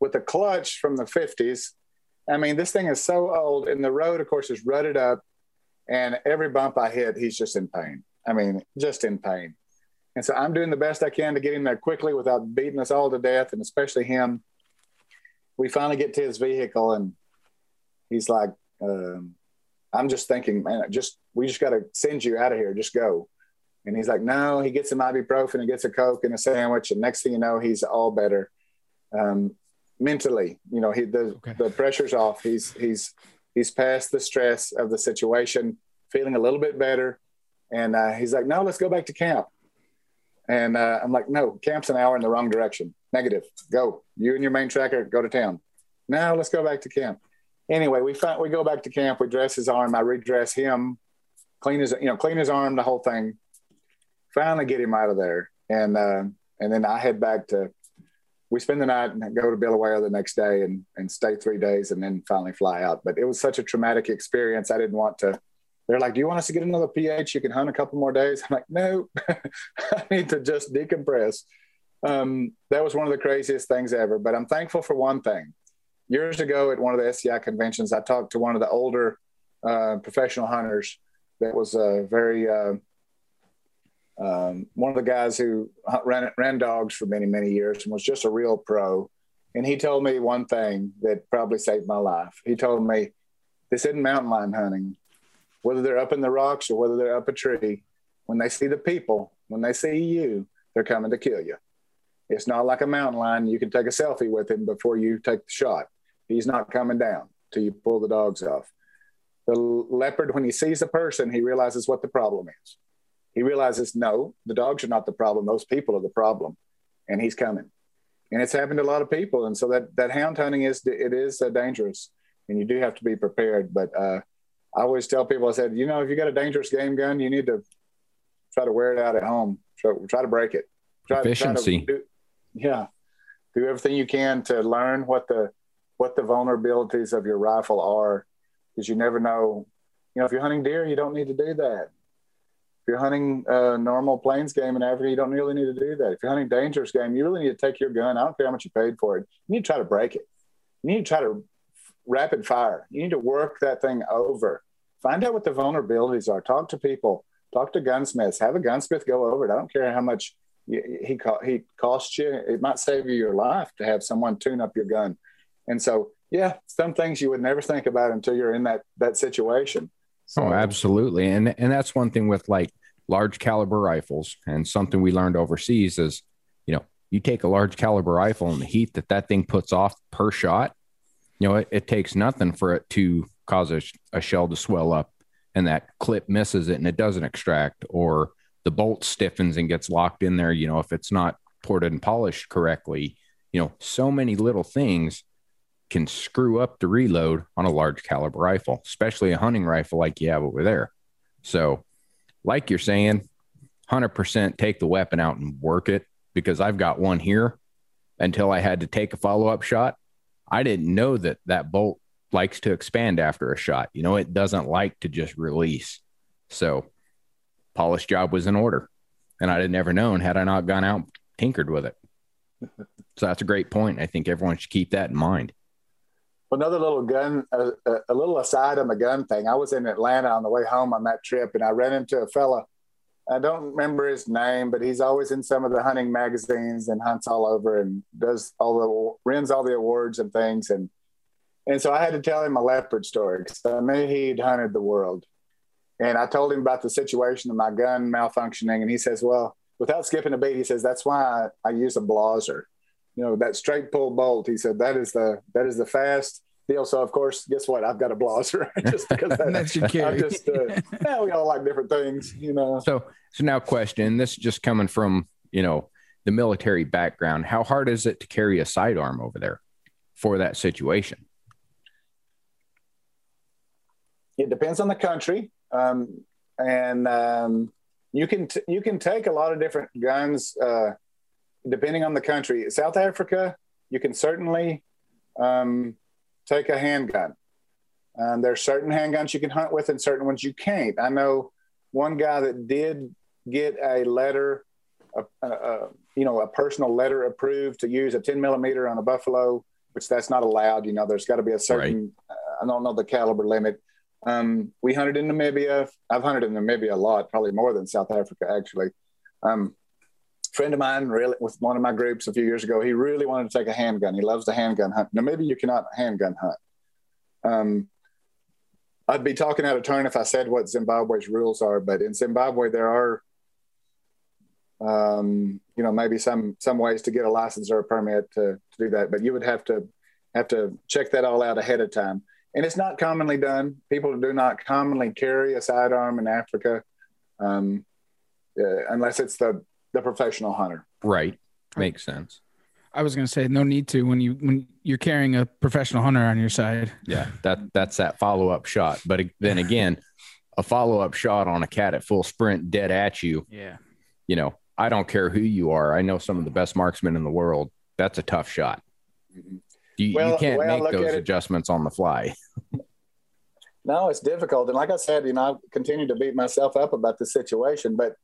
with the clutch from the 50s. I mean, this thing is so old and the road, of course, is rutted up. And every bump I hit, he's just in pain. I mean, just in pain. And so I'm doing the best I can to get him there quickly without beating us all to death, and especially him we finally get to his vehicle and he's like, um, I'm just thinking, man, just we just got to send you out of here. Just go. And he's like, no. He gets some ibuprofen and gets a coke and a sandwich, and next thing you know, he's all better. Um, mentally, you know, he the okay. the pressure's off. He's he's he's past the stress of the situation, feeling a little bit better. And uh, he's like, no, let's go back to camp. And uh, I'm like, no, camp's an hour in the wrong direction. Negative. Go. You and your main tracker go to town. Now let's go back to camp. Anyway, we find we go back to camp. We dress his arm. I redress him, clean his you know clean his arm, the whole thing. Finally get him out of there, and uh, and then I head back to. we spend the night and go to Bulawayo the next day and, and stay three days and then finally fly out. But it was such a traumatic experience. I didn't want to. They're like, "Do you want us to get another PH? You can hunt a couple more days." I'm like, "No, <laughs> I need to just decompress." Um, that was one of the craziest things ever. But I'm thankful for one thing. Years ago, at one of the SCI conventions, I talked to one of the older uh, professional hunters that was a very uh, um, one of the guys who ran, ran dogs for many, many years and was just a real pro. And he told me one thing that probably saved my life. He told me, This isn't mountain lion hunting. Whether they're up in the rocks or whether they're up a tree, when they see the people, when they see you, they're coming to kill you. It's not like a mountain lion. You can take a selfie with him before you take the shot. He's not coming down till you pull the dogs off. The leopard, when he sees a person, he realizes what the problem is. He realizes, no, the dogs are not the problem. Those people are the problem. And he's coming. And it's happened to a lot of people. And so that, that hound hunting is, it is uh, dangerous and you do have to be prepared. But uh, I always tell people, I said, you know, if you got a dangerous game gun, you need to try to wear it out at home. Try, try to break it. Try, Efficiency. Try do, yeah. Do everything you can to learn what the, what the vulnerabilities of your rifle are because you never know. You know, if you're hunting deer, you don't need to do that. If you're hunting a normal plains game in Africa, you don't really need to do that. If you're hunting dangerous game, you really need to take your gun. I don't care how much you paid for it. You need to try to break it. You need to try to rapid fire. You need to work that thing over. Find out what the vulnerabilities are. Talk to people. Talk to gunsmiths. Have a gunsmith go over it. I don't care how much he he costs you. It might save you your life to have someone tune up your gun. And so, yeah, some things you would never think about until you're in that that situation. So, oh, absolutely. And and that's one thing with like large caliber rifles and something we learned overseas is, you know, you take a large caliber rifle and the heat that that thing puts off per shot, you know, it, it takes nothing for it to cause a, a shell to swell up and that clip misses it and it doesn't extract or the bolt stiffens and gets locked in there, you know, if it's not ported and polished correctly, you know, so many little things can screw up the reload on a large caliber rifle, especially a hunting rifle like you have over there. So, like you're saying, 100% take the weapon out and work it because I've got one here until I had to take a follow up shot. I didn't know that that bolt likes to expand after a shot. You know, it doesn't like to just release. So, polish job was in order. And I'd have never known had I not gone out tinkered with it. <laughs> so, that's a great point. I think everyone should keep that in mind another little gun, a, a, little aside on the gun thing. I was in Atlanta on the way home on that trip, and I ran into a fella. I don't remember his name, but he's always in some of the hunting magazines and hunts all over and does all the wins all the awards and things. And and so I had to tell him a leopard story because I knew he'd hunted the world. And I told him about the situation of my gun malfunctioning, and he says, "Well, without skipping a beat, he says that's why I, I use a Blaser." you know that straight pull bolt. He said that is the that is the fast deal. So of course guess what? I've got a Blaser <laughs> just because <laughs> that, that's your carry. i just uh, yeah, we all like different things you know. So so now question this is just coming from you know the military background. How hard is it to carry a sidearm over there for that situation? It depends on the country um, and um, you can t- you can take a lot of different guns uh, depending on the country. South Africa, you can certainly um, take a handgun. Um, there's certain handguns you can hunt with and certain ones you can't. I know one guy that did get a letter, a, a, a, you know, a personal letter approved to use a 10 millimeter on a buffalo, which that's not allowed. You know, there's got to be a certain, right. uh, I don't know the caliber limit. Um, we hunted in Namibia. I've hunted in Namibia a lot, probably more than South Africa, actually. Um, friend of mine really with one of my groups a few years ago he really wanted to take a handgun he loves the handgun hunt now maybe you cannot handgun hunt um, i'd be talking out of turn if i said what zimbabwe's rules are but in zimbabwe there are um, you know maybe some some ways to get a license or a permit to, to do that but you would have to have to check that all out ahead of time and it's not commonly done people do not commonly carry a sidearm in africa um, uh, unless it's the the professional hunter. Right. Makes sense. I was going to say no need to when you when you're carrying a professional hunter on your side. Yeah, that that's that follow up shot. But then again, a follow up shot on a cat at full sprint dead at you. Yeah. You know, I don't care who you are. I know some of the best marksmen in the world. that's a tough shot. You, Well, you can't make those at it- adjustments on the fly. <laughs> No, it's difficult. And like I said, you know, I continue to beat myself up about the situation. But,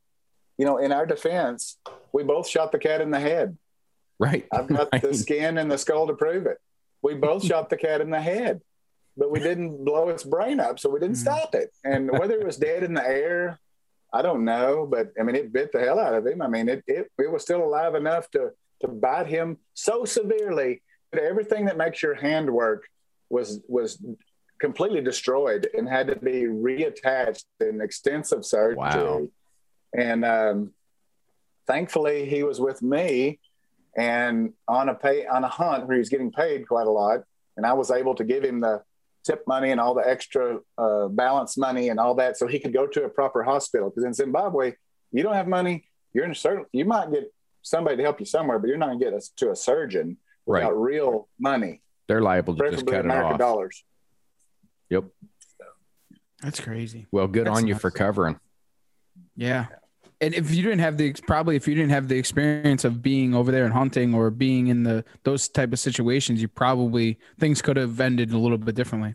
you know, in our defense, we both shot the cat in the head. Right. I've got <laughs> the skin and the skull to prove it. We both shot the cat in the head, but we didn't blow its brain up, so we didn't Mm. stop it. And whether it was dead in the air, I don't know. But I mean, it bit the hell out of him. I mean, it it, it was still alive enough to to bite him so severely everything that makes your hand work was was completely destroyed and had to be reattached in extensive surgery. Wow. And um, thankfully, he was with me and on a pay on a hunt where he was getting paid quite a lot, and I was able to give him the tip money and all the extra uh, balance money and all that, so he could go to a proper hospital. Because in Zimbabwe, you don't have money. You're in a certain. You might get somebody to help you somewhere, but you're not going to get us to a surgeon without Right. real money, They're liable to just preferably cut it American off. dollars. Yep. That's crazy. Well, good That's on you nuts. for covering. Yeah. And if you didn't have the probably if you didn't have the experience of being over there and hunting or being in the those type of situations, you probably things could have ended a little bit differently.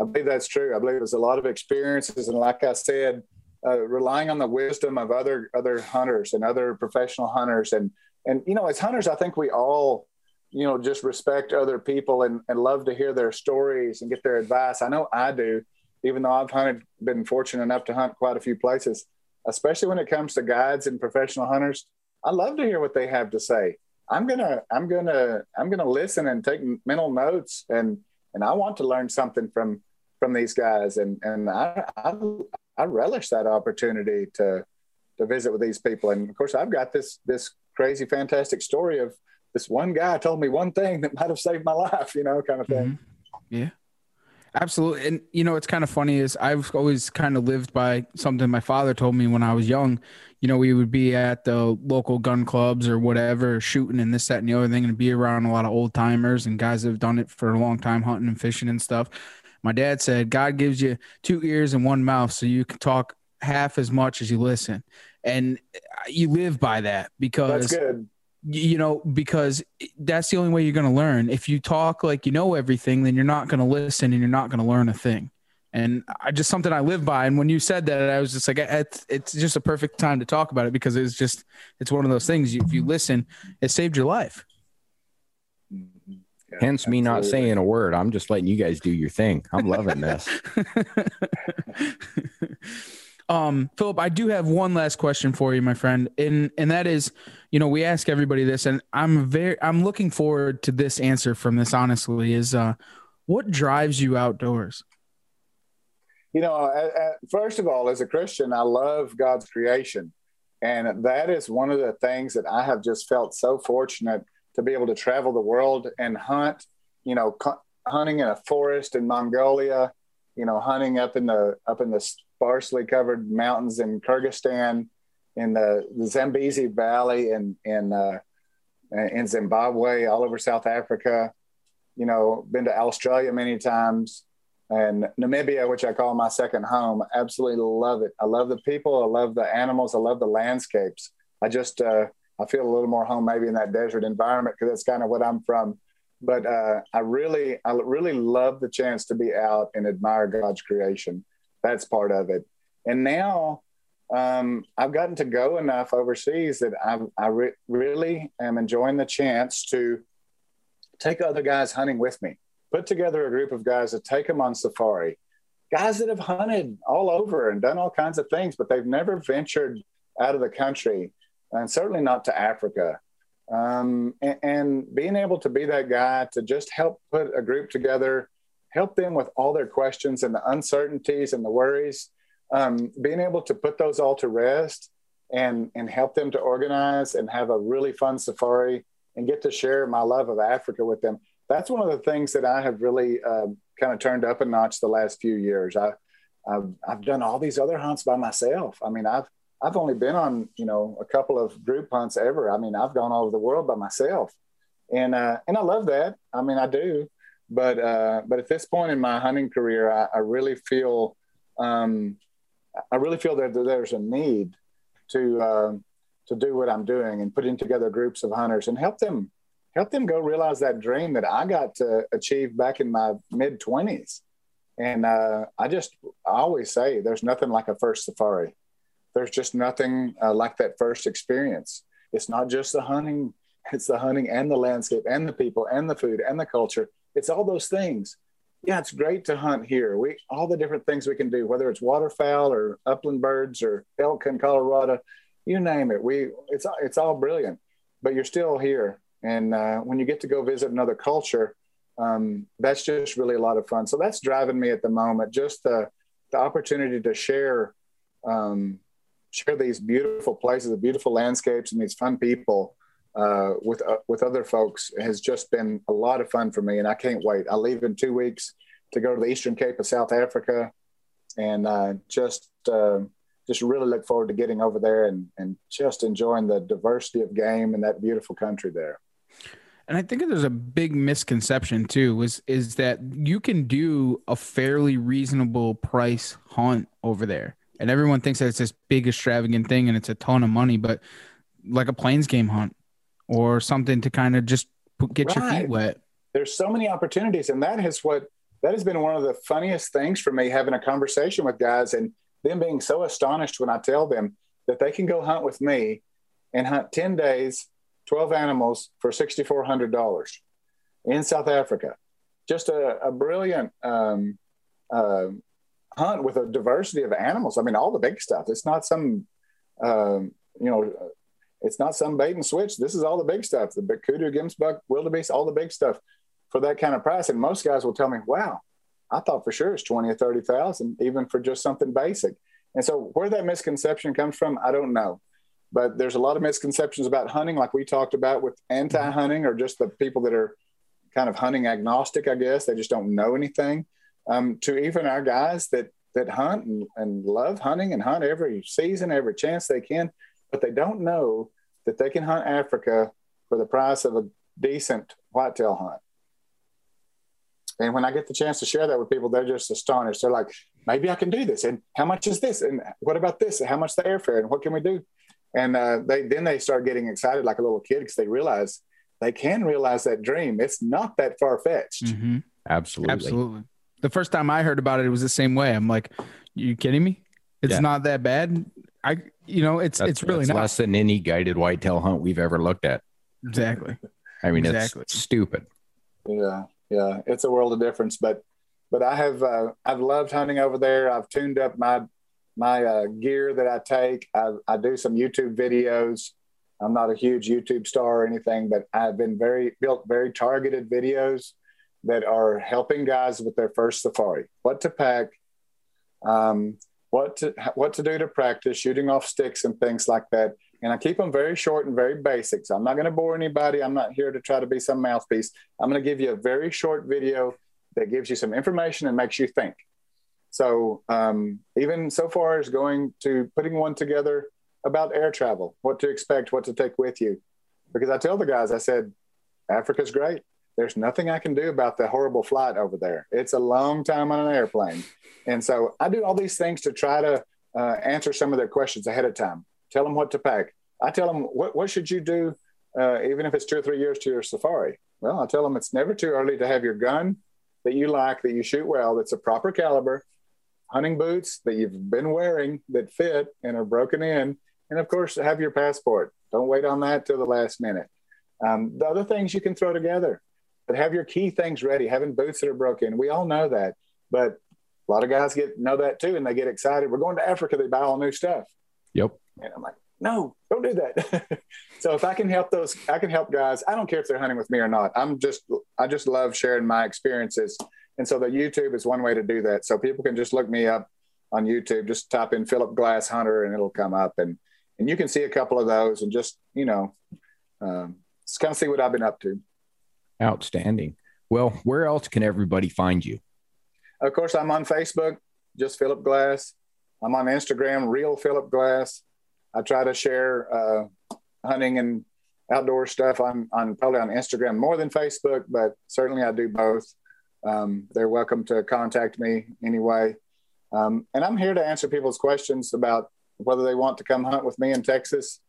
I believe that's true. I believe there's a lot of experiences, and like I said, uh, relying on the wisdom of other other hunters and other professional hunters, and and you know, as hunters, I think we all, you know, just respect other people and, and love to hear their stories and get their advice. I know I do, even though I've hunted, been fortunate enough to hunt quite a few places, especially when it comes to guides and professional hunters. I love to hear what they have to say. I'm gonna, I'm gonna, I'm gonna listen and take mental notes, and and I want to learn something from from these guys, and and I I, I relish that opportunity to to visit with these people. And of course, I've got this this crazy, fantastic story of this one guy told me one thing that might have saved my life, you know, kind of thing. Mhm. Yeah. Absolutely. And you know, it's kind of funny is I've always kind of lived by something my father told me when I was young. You know, we would be at the local gun clubs or whatever, shooting and this, that, and the other thing, and be around a lot of old timers and guys that have done it for a long time, hunting and fishing and stuff. My dad said, God gives you two ears and one mouth so you can talk half as much as you listen. And uh, you live by that because That's good. you know because that's the only way you're going to learn if you talk like you know everything then you're not going to listen and you're not going to learn a thing and i just something i live by and when you said that i was just like it's, it's just a perfect time to talk about it because it's just it's one of those things if you listen it saved your life mm-hmm. Yeah, Hence me not saying a word. I'm just letting you guys do your thing. I'm loving this. <laughs> um philip i do have one last question for you my friend and and that is you know we ask everybody this and i'm very i'm looking forward to this answer from this honestly is uh what drives you outdoors you know, uh, uh, first of all, as a Christian, I love God's creation. And that is one of the things that I have just felt so fortunate to be able to travel the world and hunt, you know, hunting in a forest in Mongolia, you know, hunting up in the up in the sparsely covered mountains in Kyrgyzstan, in the, the Zambezi Valley in in uh, in Zimbabwe, all over South Africa. You know, been to Australia many times and Namibia, which I call my second home. Absolutely love it. I love the people. I love the animals. I love the landscapes. I just uh, I feel a little more home maybe in that desert environment because that's kind of what I'm from. But uh, I really I really love the chance to be out and admire God's creation. That's part of it. And now um, I've gotten to go enough overseas that I, I re- really am enjoying the chance to take other guys hunting with me put together a group of guys to take them on safari. Guys that have hunted all over and done all kinds of things, but they've never ventured out of the country, and certainly not to Africa. Um, and, and being able to be that guy to just help put a group together, help them with all their questions and the uncertainties and the worries, um, being able to put those all to rest and and help them to organize and have a really fun safari and get to share my love of Africa with them that's one of the things that I have really uh, kind of turned up a notch the last few years. I, I've, I've done all these other hunts by myself. I mean, I've, I've only been on, you know, a couple of group hunts ever. I mean, I've gone all over the world by myself and, uh, and I love that. I mean, I do, but, uh, but at this point in my hunting career, I, I really feel, um, I really feel that there's a need to, uh, to do what I'm doing and putting together groups of hunters and help them help them go realize that dream that I got to achieve back in my mid 20s. And uh, I just I always say there's nothing like a first safari. There's just nothing uh, like that first experience. It's not just the hunting, it's the hunting and the landscape and the people and the food and the culture. It's all those things. Yeah, it's great to hunt here. We all the different things we can do, whether it's waterfowl or upland birds or elk in Colorado, you name it. We it's it's all brilliant, but you're still here. And uh, when you get to go visit another culture, um, that's just really a lot of fun. So that's driving me at the moment. Just the the opportunity to share um, share these beautiful places, the beautiful landscapes, and these fun people uh, with uh, with other folks has just been a lot of fun for me, and I can't wait. I leave in two weeks to go to the Eastern Cape of South Africa, and uh, just uh, just really look forward to getting over there and and just enjoying the diversity of game in that beautiful country there. And I think there's a big misconception too is is that you can do a fairly reasonable price hunt over there. And everyone thinks that it's this big extravagant thing and it's a ton of money, but like a plains game hunt or something to kind of just put, get right. your feet wet. There's so many opportunities and that is what that has been one of the funniest things for me having a conversation with guys and them being so astonished when I tell them that they can go hunt with me and hunt 10 days 12 animals for $6,400 in South Africa. Just a, a brilliant um, uh, hunt with a diversity of animals. I mean, all the big stuff. It's not some, um, you know, it's not some bait and switch. This is all the big stuff. The kudu, gemsbuck, wildebeest, all the big stuff for that kind of price. And most guys will tell me, wow, I thought for sure it's 20 or 30,000, even for just something basic. And so where that misconception comes from, I don't know but there's a lot of misconceptions about hunting, like we talked about with anti hunting or just the people that are kind of hunting agnostic, I guess. They just don't know anything. Um, to even our guys that, that hunt and, and love hunting and hunt every season, every chance they can, but they don't know that they can hunt Africa for the price of a decent whitetail hunt. And when I get the chance to share that with people, they're just astonished. They're like, maybe I can do this. And how much is this? And what about this? And how much the airfare? And what can we do? and uh, they then they start getting excited like a little kid because they realize they can realize that dream. It's not that far fetched. Mm-hmm. Absolutely, absolutely. The first time I heard about it, it was the same way. I'm like, "You kidding me? It's yeah. not that bad." I, you know, it's that's, it's really not. less than any guided whitetail hunt we've ever looked at. Exactly. I mean, exactly. it's stupid. Yeah, yeah, it's a world of difference. But, but I have uh, I've loved hunting over there. I've tuned up my my uh, gear that I take. I, I do some YouTube videos. I'm not a huge YouTube star or anything, but I've been very built very targeted videos that are helping guys with their first safari. What to pack, um, what to what to do to practice shooting off sticks and things like that. And I keep them very short and very basic. So I'm not going to bore anybody. I'm not here to try to be some mouthpiece. I'm going to give you a very short video that gives you some information and makes you think. So um, even so far as going to putting one together about air travel, what to expect, what to take with you. Because I tell the guys, I said, Africa's great. There's nothing I can do about the horrible flight over there. It's a long time on an airplane. And so I do all these things to try to uh, answer some of their questions ahead of time. Tell them what to pack. I tell them, what, what should you do, uh, even if it's two or three years to your safari? Well, I tell them it's never too early to have your gun that you like, that you shoot well, that's a proper caliber, hunting boots that you've been wearing that fit and are broken in. And of course, have your passport. Don't wait on that till the last minute. Um, the other things you can throw together, but have your key things ready. Having boots that are broken, we all know that, but a lot of guys get know that too, and they get excited. We're going to Africa. They buy all new stuff. Yep. And I'm like, no, don't do that. <laughs> so if I can help those, I can help guys. I don't care if they're hunting with me or not. I'm just, I just love sharing my experiences and so the YouTube is one way to do that. So people can just look me up on YouTube, just type in Philip Glass Hunter and it'll come up and, and you can see a couple of those and just, you know, um, just kind of see what I've been up to. Outstanding. Well, where else can everybody find you? Of course, I'm on Facebook, just Philip Glass. I'm on Instagram, Real Philip Glass. I try to share uh, hunting and outdoor stuff on, on probably on Instagram more than Facebook, but certainly I do both um, they're welcome to contact me anyway. Um, and I'm here to answer people's questions about whether they want to come hunt with me in Texas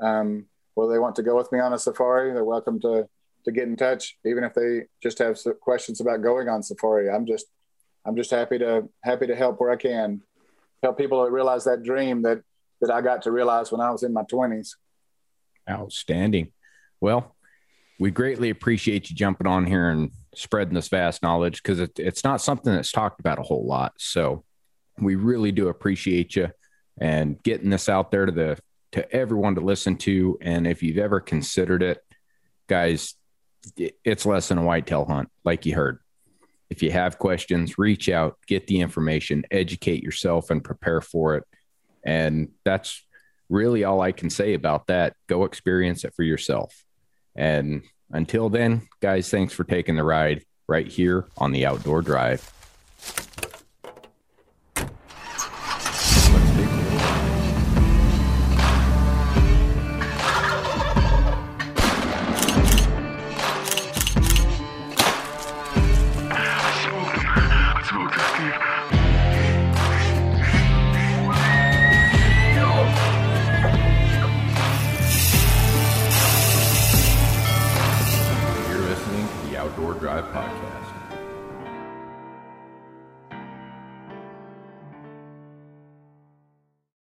um, whether they want to go with me on a safari, they're welcome to to get in touch, even if they just have questions about going on safari. I'm just I'm just happy to happy to help where I can, help people realize that dream that that I got to realize when I was in my 20s. Outstanding. Well, we greatly appreciate you jumping on here and spreading this vast knowledge because it, it's not something that's talked about a whole lot. So we really do appreciate you and getting this out there to the to everyone to listen to. And if you've ever considered it, guys, it's less than a whitetail hunt, like you heard. If you have questions, reach out, get the information, educate yourself, and prepare for it. And that's really all I can say about that. Go experience it for yourself. And until then, guys, thanks for taking the ride right here on the Outdoor Drive.